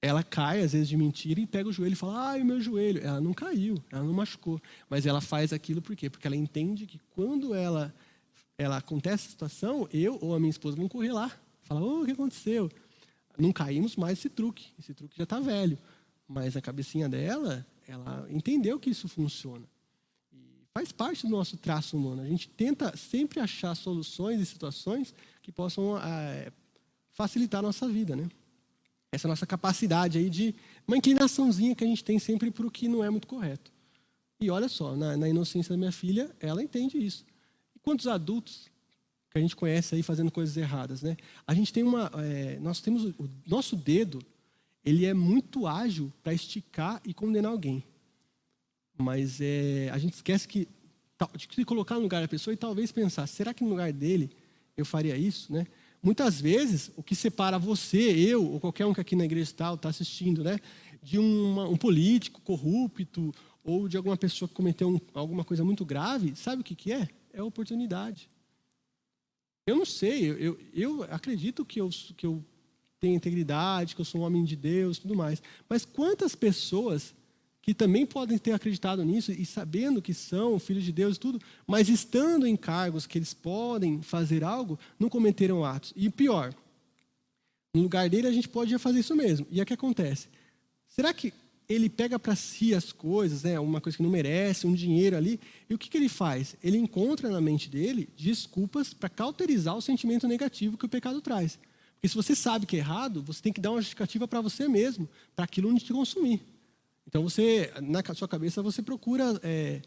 Ela cai, às vezes, de mentira e pega o joelho e fala: ai, meu joelho. Ela não caiu, ela não machucou. Mas ela faz aquilo por quê? Porque ela entende que quando ela, ela acontece a situação, eu ou a minha esposa vão correr lá. Falar: oh, o que aconteceu? Não caímos mais esse truque. Esse truque já está velho. Mas a cabecinha dela, ela entendeu que isso funciona. E faz parte do nosso traço humano. A gente tenta sempre achar soluções e situações que possam é, facilitar a nossa vida, né? Essa nossa capacidade aí de uma inclinaçãozinha que a gente tem sempre para o que não é muito correto. E olha só, na, na, inocência da minha filha, ela entende isso. E quantos adultos que a gente conhece aí fazendo coisas erradas, né? A gente tem uma, é, nós temos o, o nosso dedo, ele é muito ágil para esticar e condenar alguém. Mas é, a gente esquece que de se colocar no lugar da pessoa e talvez pensar, será que no lugar dele eu faria isso, né? Muitas vezes, o que separa você, eu, ou qualquer um que aqui na igreja está, está assistindo, né, de uma, um político corrupto ou de alguma pessoa que cometeu um, alguma coisa muito grave, sabe o que, que é? É oportunidade. Eu não sei, eu, eu, eu acredito que eu, que eu tenho integridade, que eu sou um homem de Deus tudo mais, mas quantas pessoas que também podem ter acreditado nisso e sabendo que são filhos de Deus e tudo, mas estando em cargos que eles podem fazer algo, não cometeram atos. E pior, no lugar dele a gente pode fazer isso mesmo. E é o que acontece? Será que ele pega para si as coisas, né, uma coisa que não merece, um dinheiro ali, e o que, que ele faz? Ele encontra na mente dele desculpas para cauterizar o sentimento negativo que o pecado traz. Porque se você sabe que é errado, você tem que dar uma justificativa para você mesmo, para aquilo não te consumir. Então você, na sua cabeça, você procura é,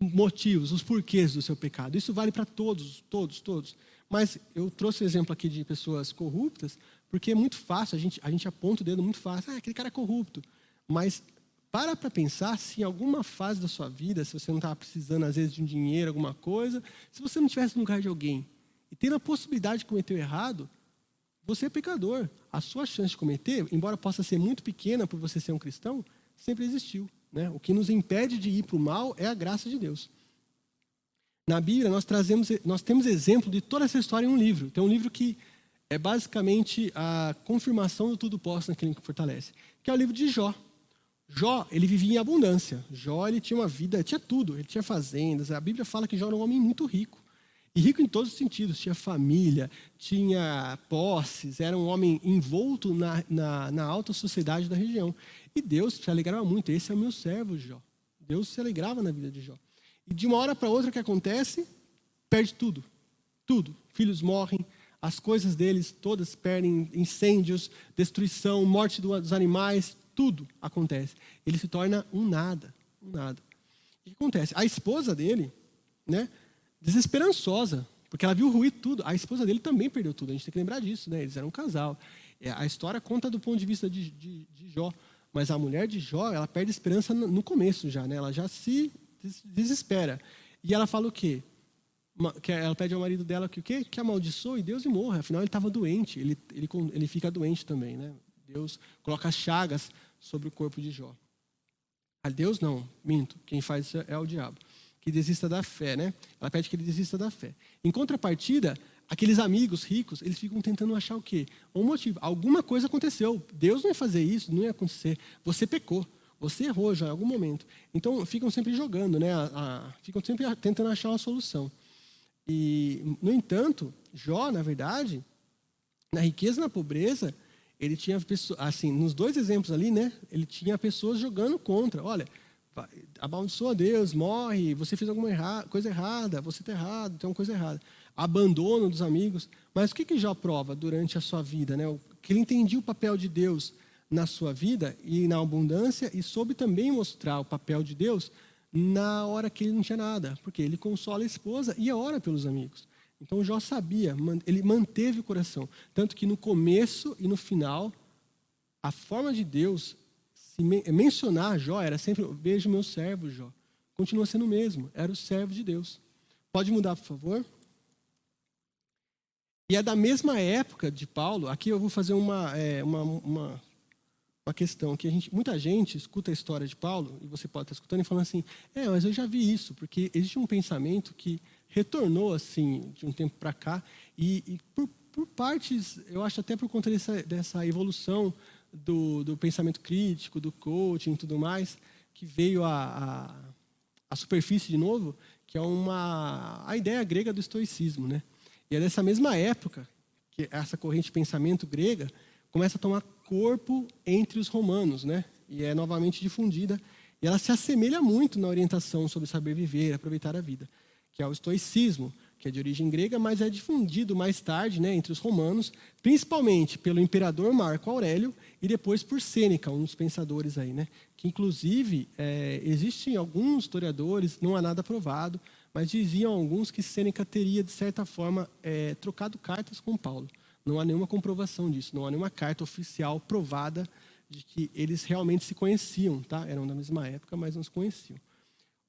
motivos, os porquês do seu pecado. Isso vale para todos, todos, todos. Mas eu trouxe o exemplo aqui de pessoas corruptas, porque é muito fácil, a gente, a gente aponta o dedo muito fácil, ah, aquele cara é corrupto. Mas para para pensar se em alguma fase da sua vida, se você não estava precisando, às vezes, de um dinheiro, alguma coisa, se você não estivesse no lugar de alguém e tendo a possibilidade de cometer o errado, você é pecador. A sua chance de cometer, embora possa ser muito pequena por você ser um cristão, sempre existiu. Né? O que nos impede de ir para o mal é a graça de Deus. Na Bíblia, nós, trazemos, nós temos exemplo de toda essa história em um livro. Tem um livro que é basicamente a confirmação do tudo posso naquele que fortalece, que é o livro de Jó. Jó, ele vivia em abundância. Jó, ele tinha uma vida, tinha tudo. Ele tinha fazendas. A Bíblia fala que Jó era um homem muito rico. E rico em todos os sentidos. Tinha família, tinha posses, era um homem envolto na, na, na alta sociedade da região. E Deus se alegrava muito. Esse é o meu servo, Jó. Deus se alegrava na vida de Jó. E de uma hora para outra, o que acontece? Perde tudo. Tudo. Filhos morrem, as coisas deles todas perdem incêndios, destruição, morte dos animais, tudo acontece. Ele se torna um nada. Um nada. O que acontece? A esposa dele, né? Desesperançosa, porque ela viu ruir tudo. A esposa dele também perdeu tudo, a gente tem que lembrar disso, né? Eles eram um casal. É, a história conta do ponto de vista de, de, de Jó, mas a mulher de Jó, ela perde esperança no começo já, né? Ela já se desespera. E ela fala o quê? Que ela pede ao marido dela que o quê? Que amaldiçoe Deus e morra. Afinal, ele estava doente. Ele, ele, ele fica doente também, né? Deus coloca as chagas sobre o corpo de Jó. A Deus não, minto. Quem faz isso é o diabo que desista da fé, né? Ela pede que ele desista da fé. Em contrapartida, aqueles amigos ricos, eles ficam tentando achar o quê? Um motivo. Alguma coisa aconteceu. Deus não ia fazer isso, não ia acontecer. Você pecou. Você errou já em algum momento. Então, ficam sempre jogando, né? A, a, ficam sempre tentando achar uma solução. E, no entanto, Jó, na verdade, na riqueza e na pobreza, ele tinha assim, nos dois exemplos ali, né? Ele tinha pessoas jogando contra. Olha, amaldiçoa Deus, morre, você fez alguma erra coisa errada, você está errado, tem uma coisa errada. Abandono dos amigos. Mas o que, que Jó prova durante a sua vida? Né? Que ele entendia o papel de Deus na sua vida e na abundância e soube também mostrar o papel de Deus na hora que ele não tinha nada, porque ele consola a esposa e ora pelos amigos. Então Jó sabia, ele manteve o coração, tanto que no começo e no final a forma de Deus se mencionar Jó era sempre veja meu servo Jó. continua sendo o mesmo, era o servo de Deus. Pode mudar, por favor? E é da mesma época de Paulo, aqui eu vou fazer uma, é, uma, uma, uma, questão, que a gente, muita gente escuta a história de Paulo, e você pode estar escutando e falando assim, é, mas eu já vi isso, porque existe um pensamento que retornou assim de um tempo para cá, e, e por, por, partes, eu acho até por conta dessa, dessa evolução do, do, pensamento crítico, do coaching e tudo mais, que veio a, a superfície de novo, que é uma a ideia grega do estoicismo, né? E é dessa mesma época que essa corrente de pensamento grega começa a tomar corpo entre os romanos, né? E é novamente difundida. E ela se assemelha muito na orientação sobre saber viver, aproveitar a vida, que é o estoicismo, que é de origem grega, mas é difundido mais tarde né, entre os romanos, principalmente pelo imperador Marco Aurélio e depois por Sêneca, um dos pensadores aí, né? Que inclusive é, existem alguns historiadores, não há nada provado, mas diziam alguns que Sêneca teria, de certa forma, é, trocado cartas com Paulo. Não há nenhuma comprovação disso, não há nenhuma carta oficial provada de que eles realmente se conheciam, tá? Eram da mesma época, mas não se conheciam.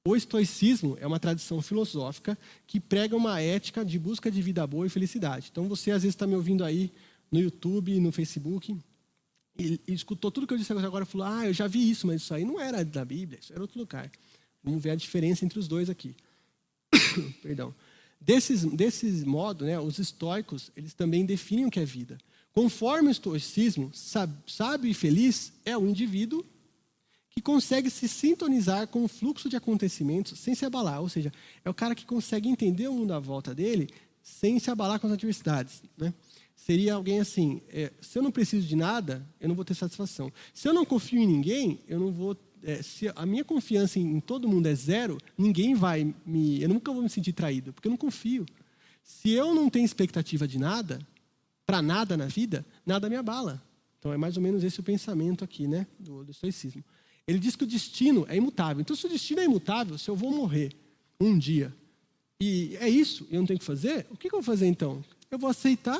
O estoicismo é uma tradição filosófica que prega uma ética de busca de vida boa e felicidade. Então, você às vezes está me ouvindo aí no YouTube, no Facebook, e, e, escutou tudo que eu disse agora e falou: Ah, eu já vi isso, mas isso aí não era da Bíblia, isso era outro lugar. Vamos ver a diferença entre os dois aqui. Perdão. Desses, desses modo, né, os estoicos, eles também definem o que é vida. Conforme o estoicismo, sábio e feliz é o indivíduo que consegue se sintonizar com o fluxo de acontecimentos sem se abalar. Ou seja, é o cara que consegue entender o mundo à volta dele sem se abalar com as adversidades. Né? Seria alguém assim: é, se eu não preciso de nada, eu não vou ter satisfação. Se eu não confio em ninguém, eu não vou é, se a minha confiança em, em, todo mundo é zero, ninguém vai me. Eu nunca vou me sentir traído, porque eu não confio. Se eu não tenho expectativa de nada, para nada na vida, nada me abala. Então é mais ou menos esse o pensamento aqui, né, do, do estoicismo. Ele diz que o destino é imutável. Então, se o destino é imutável, se eu vou morrer um dia e é isso, eu não tenho que fazer, o que, eu vou fazer então? Eu vou aceitar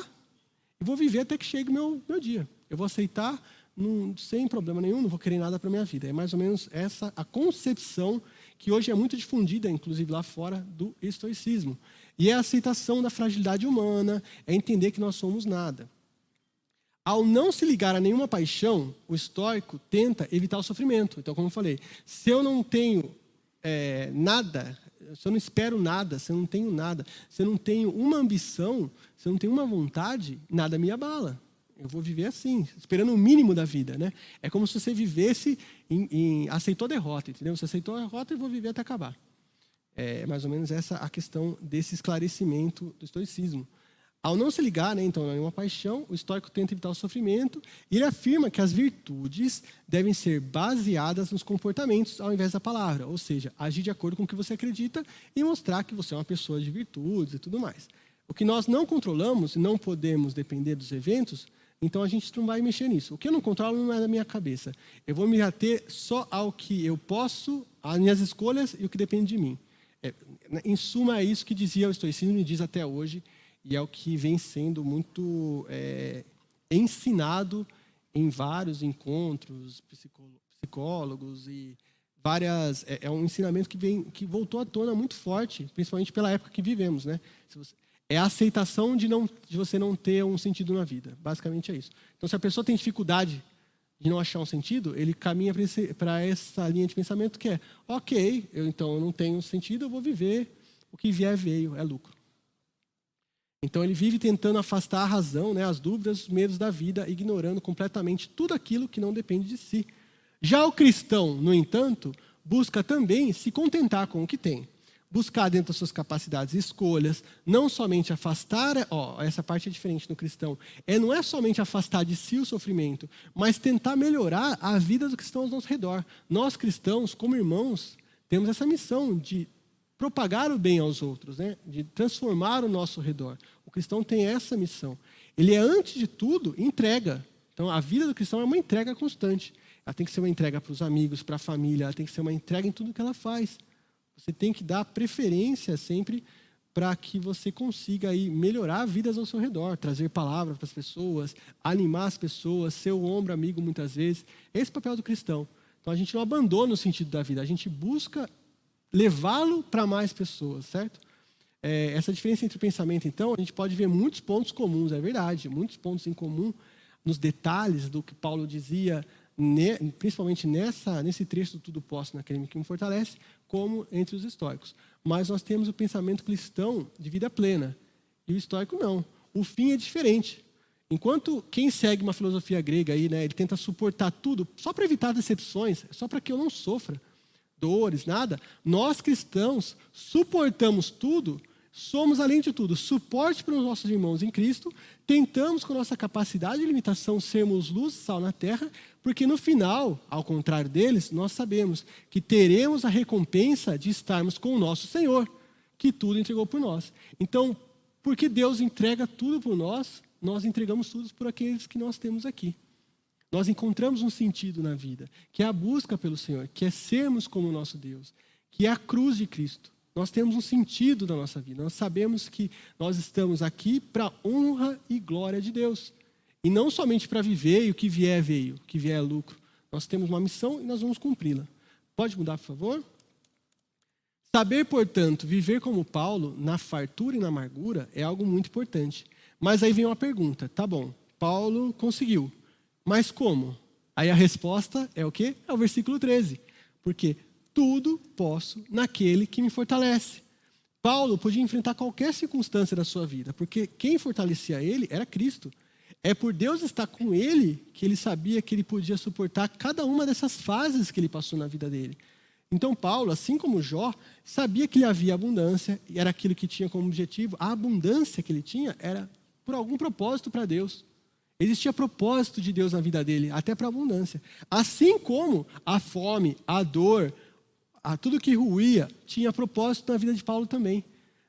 e vou viver até que chegue o meu, meu dia. Eu vou aceitar não, sem problema nenhum, não vou querer nada para a minha vida. É mais ou menos essa a concepção que hoje é muito difundida, inclusive lá fora, do estoicismo. E é a aceitação da fragilidade humana, é entender que nós somos nada. Ao não se ligar a nenhuma paixão, o estoico tenta evitar o sofrimento. Então, como eu falei, se eu não tenho é, nada, se eu não espero nada, se eu não tenho nada, se eu não tenho uma ambição, se eu não tenho uma vontade, nada me abala. Eu vou viver assim, esperando o mínimo da vida, né? É como se você vivesse em, em aceitou a derrota, entendeu? Você aceitou a derrota e vou viver até acabar. É mais ou menos essa a questão desse esclarecimento do estoicismo. Ao não se ligar, né, então, a uma paixão, o estoico tenta evitar o sofrimento e ele afirma que as virtudes devem ser baseadas nos comportamentos ao invés da palavra, ou seja, agir de acordo com o que você acredita e mostrar que você é uma pessoa de virtudes e tudo mais. O que nós não controlamos e não podemos depender dos eventos então a gente não vai mexer nisso. O que eu não controlo não é da minha cabeça. Eu vou me ater só ao que eu posso, às minhas escolhas e o que depende de mim. É, em suma, é isso que dizia o estoicismo e diz até hoje, e é o que vem sendo muito é, ensinado em vários encontros psicólogos e várias é, é, um ensinamento que vem que voltou à tona muito forte, principalmente pela época que vivemos, né? É a aceitação de, não, de você não ter um sentido na vida. Basicamente é isso. Então, se a pessoa tem dificuldade de não achar um sentido, ele caminha para essa linha de pensamento que é: ok, eu, então eu não tenho sentido, eu vou viver, o que vier veio, é lucro. Então ele vive tentando afastar a razão, né, as dúvidas, os medos da vida, ignorando completamente tudo aquilo que não depende de si. Já o cristão, no entanto, busca também se contentar com o que tem buscar dentro das suas capacidades e escolhas, não somente afastar, ó, essa parte é diferente no cristão, é não é somente afastar de si o sofrimento, mas tentar melhorar a vida dos cristãos ao nosso redor. Nós cristãos, como irmãos, temos essa missão de propagar o bem aos outros, né? de transformar o nosso redor. O cristão tem essa missão. Ele é, antes de tudo, entrega. Então, a vida do cristão é uma entrega constante. Ela tem que ser uma entrega para os amigos, para a família, ela tem que ser uma entrega em tudo que ela faz. Você tem que dar preferência sempre para que você consiga aí melhorar vidas ao seu redor, trazer palavras para as pessoas, animar as pessoas, ser o ombro amigo muitas vezes. Esse é o papel do cristão. Então a gente não abandona o sentido da vida, a gente busca levá-lo para mais pessoas, certo? É, essa diferença entre o pensamento, então, a gente pode ver muitos pontos comuns, é verdade, muitos pontos em comum nos detalhes do que Paulo dizia, ne, principalmente nessa, nesse trecho do Tudo Posso naquele que me fortalece, como entre os estoicos. Mas nós temos o pensamento cristão de vida plena, e o estoico não. O fim é diferente. Enquanto quem segue uma filosofia grega aí, né, ele tenta suportar tudo só para evitar decepções, só para que eu não sofra dores, nada. Nós cristãos suportamos tudo Somos, além de tudo, suporte para os nossos irmãos em Cristo, tentamos, com nossa capacidade e limitação, sermos luz e sal na terra, porque no final, ao contrário deles, nós sabemos que teremos a recompensa de estarmos com o nosso Senhor, que tudo entregou por nós. Então, porque Deus entrega tudo por nós, nós entregamos tudo por aqueles que nós temos aqui. Nós encontramos um sentido na vida, que é a busca pelo Senhor, que é sermos como o nosso Deus, que é a cruz de Cristo. Nós temos um sentido da nossa vida. Nós sabemos que nós estamos aqui para honra e glória de Deus. E não somente para viver e o que vier veio, o que vier é lucro. Nós temos uma missão e nós vamos cumpri-la. Pode mudar, por favor? Saber, portanto, viver como Paulo, na fartura e na amargura, é algo muito importante. Mas aí vem uma pergunta: tá bom, Paulo conseguiu, mas como? Aí a resposta é o quê? É o versículo 13. Porque tudo posso naquele que me fortalece. Paulo podia enfrentar qualquer circunstância da sua vida, porque quem fortalecia ele era Cristo. É por Deus estar com ele que ele sabia que ele podia suportar cada uma dessas fases que ele passou na vida dele. Então, Paulo, assim como Jó, sabia que lhe havia abundância, e era aquilo que tinha como objetivo. A abundância que ele tinha era por algum propósito para Deus. Existia propósito de Deus na vida dele, até para abundância. Assim como a fome, a dor, a tudo que ruía tinha propósito na vida de Paulo também.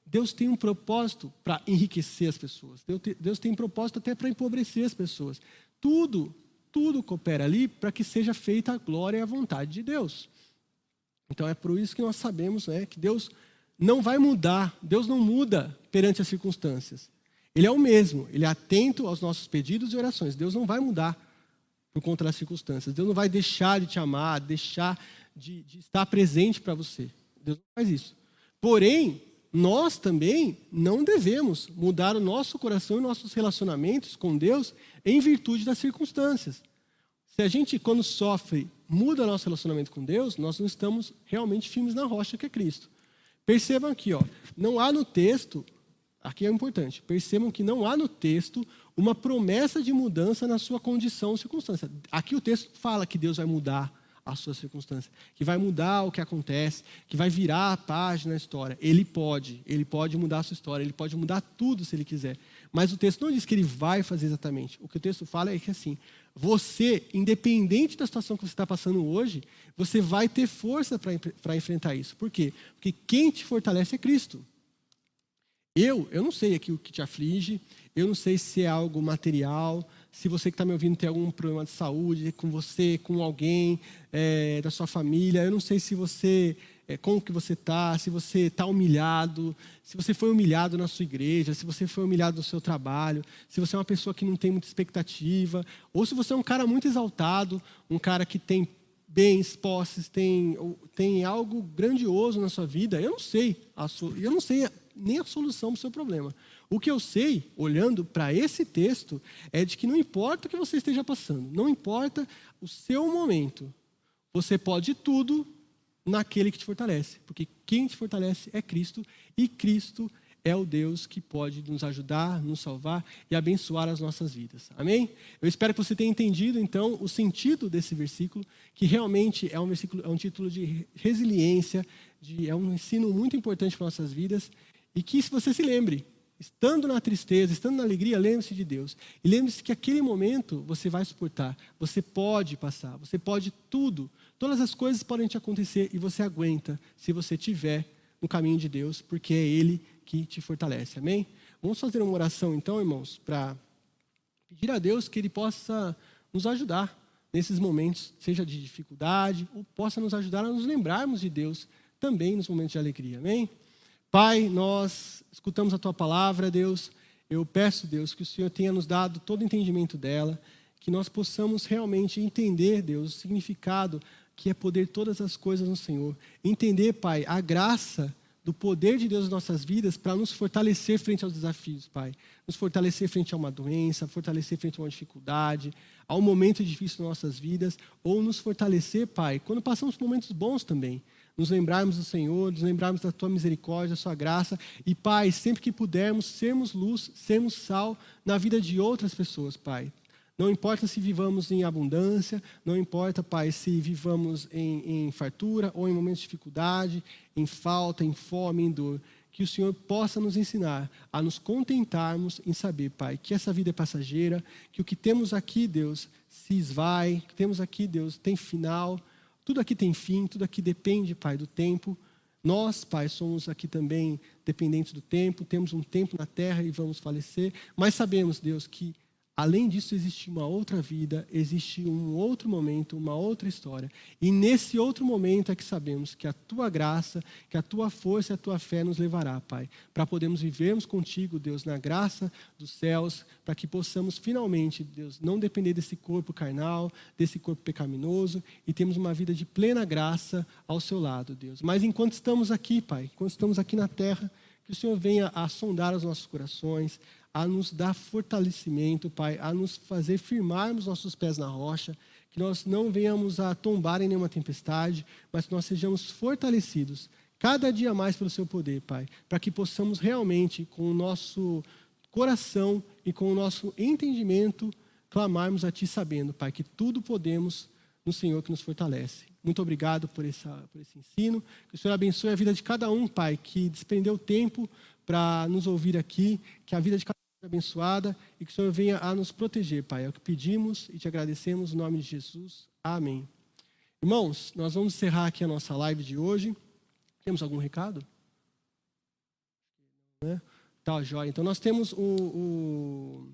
Deus tem um propósito para enriquecer as pessoas. Deus tem um propósito até para empobrecer as pessoas. Tudo, tudo coopera ali para que seja feita a glória e a vontade de Deus. Então é por isso que nós sabemos né, que Deus não vai mudar, Deus não muda perante as circunstâncias. Ele é o mesmo, ele é atento aos nossos pedidos e orações. Deus não vai mudar por conta das circunstâncias. Deus não vai deixar de te amar, deixar de, de estar presente para você. Deus não faz isso. Porém, nós também não devemos mudar o nosso coração e nossos relacionamentos com Deus em virtude das circunstâncias. Se a gente, quando sofre, muda nosso relacionamento com Deus, nós não estamos realmente firmes na rocha que é Cristo. Percebam aqui, ó, não há no texto, aqui é importante, percebam que não há no texto uma promessa de mudança na sua condição ou circunstância. Aqui o texto fala que Deus vai mudar a sua circunstância, que vai mudar o que acontece, que vai virar a página da história. Ele pode, ele pode mudar a sua história, ele pode mudar tudo se ele quiser. Mas o texto não diz que ele vai fazer exatamente. O que o texto fala é que assim, você, independente da situação que você está passando hoje, você vai ter força para enfrentar isso. Por quê? Porque quem te fortalece é Cristo. Eu, eu não sei aqui o que te aflige, eu não sei se é algo material, se você que está me ouvindo tem algum problema de saúde com você, com alguém é, da sua família, eu não sei se você, é, como que você está, se você está humilhado, se você foi humilhado na sua igreja, se você foi humilhado no seu trabalho, se você é uma pessoa que não tem muita expectativa, ou se você é um cara muito exaltado, um cara que tem bens, posses, tem, tem algo grandioso na sua vida, eu não sei, sua, eu não sei nem a solução do seu problema. O que eu sei, olhando para esse texto, é de que não importa o que você esteja passando, não importa o seu momento, você pode tudo naquele que te fortalece, porque quem te fortalece é Cristo e Cristo é o Deus que pode nos ajudar, nos salvar e abençoar as nossas vidas. Amém? Eu espero que você tenha entendido então o sentido desse versículo, que realmente é um versículo, é um título de resiliência, de, é um ensino muito importante para nossas vidas e que se você se lembre, Estando na tristeza, estando na alegria, lembre-se de Deus. E lembre-se que aquele momento você vai suportar. Você pode passar, você pode tudo. Todas as coisas podem te acontecer e você aguenta se você estiver no caminho de Deus, porque é Ele que te fortalece. Amém? Vamos fazer uma oração então, irmãos, para pedir a Deus que Ele possa nos ajudar nesses momentos, seja de dificuldade, ou possa nos ajudar a nos lembrarmos de Deus também nos momentos de alegria. Amém? Pai, nós escutamos a tua palavra, Deus. Eu peço, Deus, que o Senhor tenha nos dado todo o entendimento dela, que nós possamos realmente entender, Deus, o significado que é poder todas as coisas no Senhor. Entender, Pai, a graça do poder de Deus nas nossas vidas para nos fortalecer frente aos desafios, Pai. Nos fortalecer frente a uma doença, fortalecer frente a uma dificuldade, a um momento difícil nas nossas vidas, ou nos fortalecer, Pai, quando passamos por momentos bons também. Nos lembrarmos do Senhor, nos lembrarmos da Tua misericórdia, da Sua graça. E, Pai, sempre que pudermos, sermos luz, sermos sal na vida de outras pessoas, Pai. Não importa se vivamos em abundância, não importa, Pai, se vivamos em, em fartura ou em momentos de dificuldade, em falta, em fome, em dor. Que o Senhor possa nos ensinar a nos contentarmos em saber, Pai, que essa vida é passageira, que o que temos aqui, Deus, se esvai, que temos aqui, Deus, tem final, tudo aqui tem fim, tudo aqui depende, Pai, do tempo. Nós, Pai, somos aqui também dependentes do tempo, temos um tempo na terra e vamos falecer, mas sabemos, Deus, que Além disso, existe uma outra vida, existe um outro momento, uma outra história. E nesse outro momento é que sabemos que a tua graça, que a tua força e a tua fé nos levará, Pai, para podermos vivermos contigo, Deus, na graça dos céus, para que possamos finalmente, Deus, não depender desse corpo carnal, desse corpo pecaminoso e temos uma vida de plena graça ao seu lado, Deus. Mas enquanto estamos aqui, Pai, enquanto estamos aqui na terra, que o Senhor venha a sondar os nossos corações, a nos dar fortalecimento, Pai, a nos fazer firmarmos nossos pés na rocha, que nós não venhamos a tombar em nenhuma tempestade, mas que nós sejamos fortalecidos cada dia mais pelo Seu poder, Pai, para que possamos realmente, com o nosso coração e com o nosso entendimento, clamarmos a Ti, sabendo, Pai, que tudo podemos no Senhor que nos fortalece. Muito obrigado por, essa, por esse ensino. Que o Senhor abençoe a vida de cada um, Pai, que desprendeu tempo para nos ouvir aqui. Que a vida de cada abençoada e que o Senhor venha a nos proteger, Pai. É o que pedimos e te agradecemos no nome de Jesus. Amém. Irmãos, nós vamos encerrar aqui a nossa live de hoje. Temos algum recado? Né? Tá, jóia. Então nós temos o, o,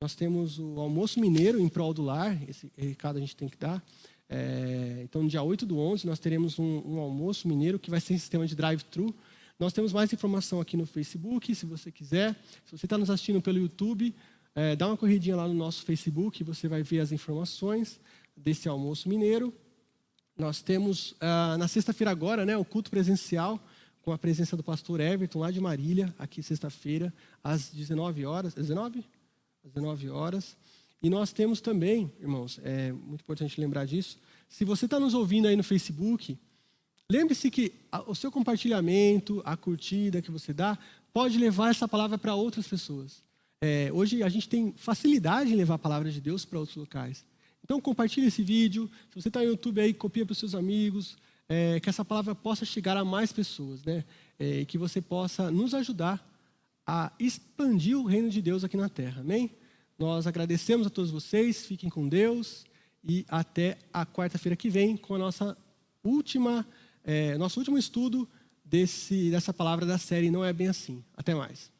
nós temos o almoço mineiro em prol do lar. Esse recado a gente tem que dar. É, então, no dia 8 do 11, nós teremos um, um almoço mineiro que vai ser em sistema de drive-thru. Nós temos mais informação aqui no Facebook, se você quiser. Se você está nos assistindo pelo YouTube, é, dá uma corridinha lá no nosso Facebook, você vai ver as informações desse almoço mineiro. Nós temos ah, na sexta-feira agora, né, o culto presencial com a presença do pastor Everton lá de Marília, aqui sexta-feira às 19 horas, 19? Às 19 horas. E nós temos também, irmãos, é muito importante lembrar disso. Se você está nos ouvindo aí no Facebook, Lembre-se que o seu compartilhamento, a curtida que você dá, pode levar essa palavra para outras pessoas. É, hoje a gente tem facilidade em levar a palavra de Deus para outros locais. Então compartilhe esse vídeo. Se você está no YouTube aí, copia para os seus amigos. É, que essa palavra possa chegar a mais pessoas, né? É, que você possa nos ajudar a expandir o reino de Deus aqui na Terra. Amém? Nós agradecemos a todos vocês. Fiquem com Deus e até a quarta-feira que vem com a nossa última é, nosso último estudo desse, dessa palavra da série Não é Bem Assim. Até mais.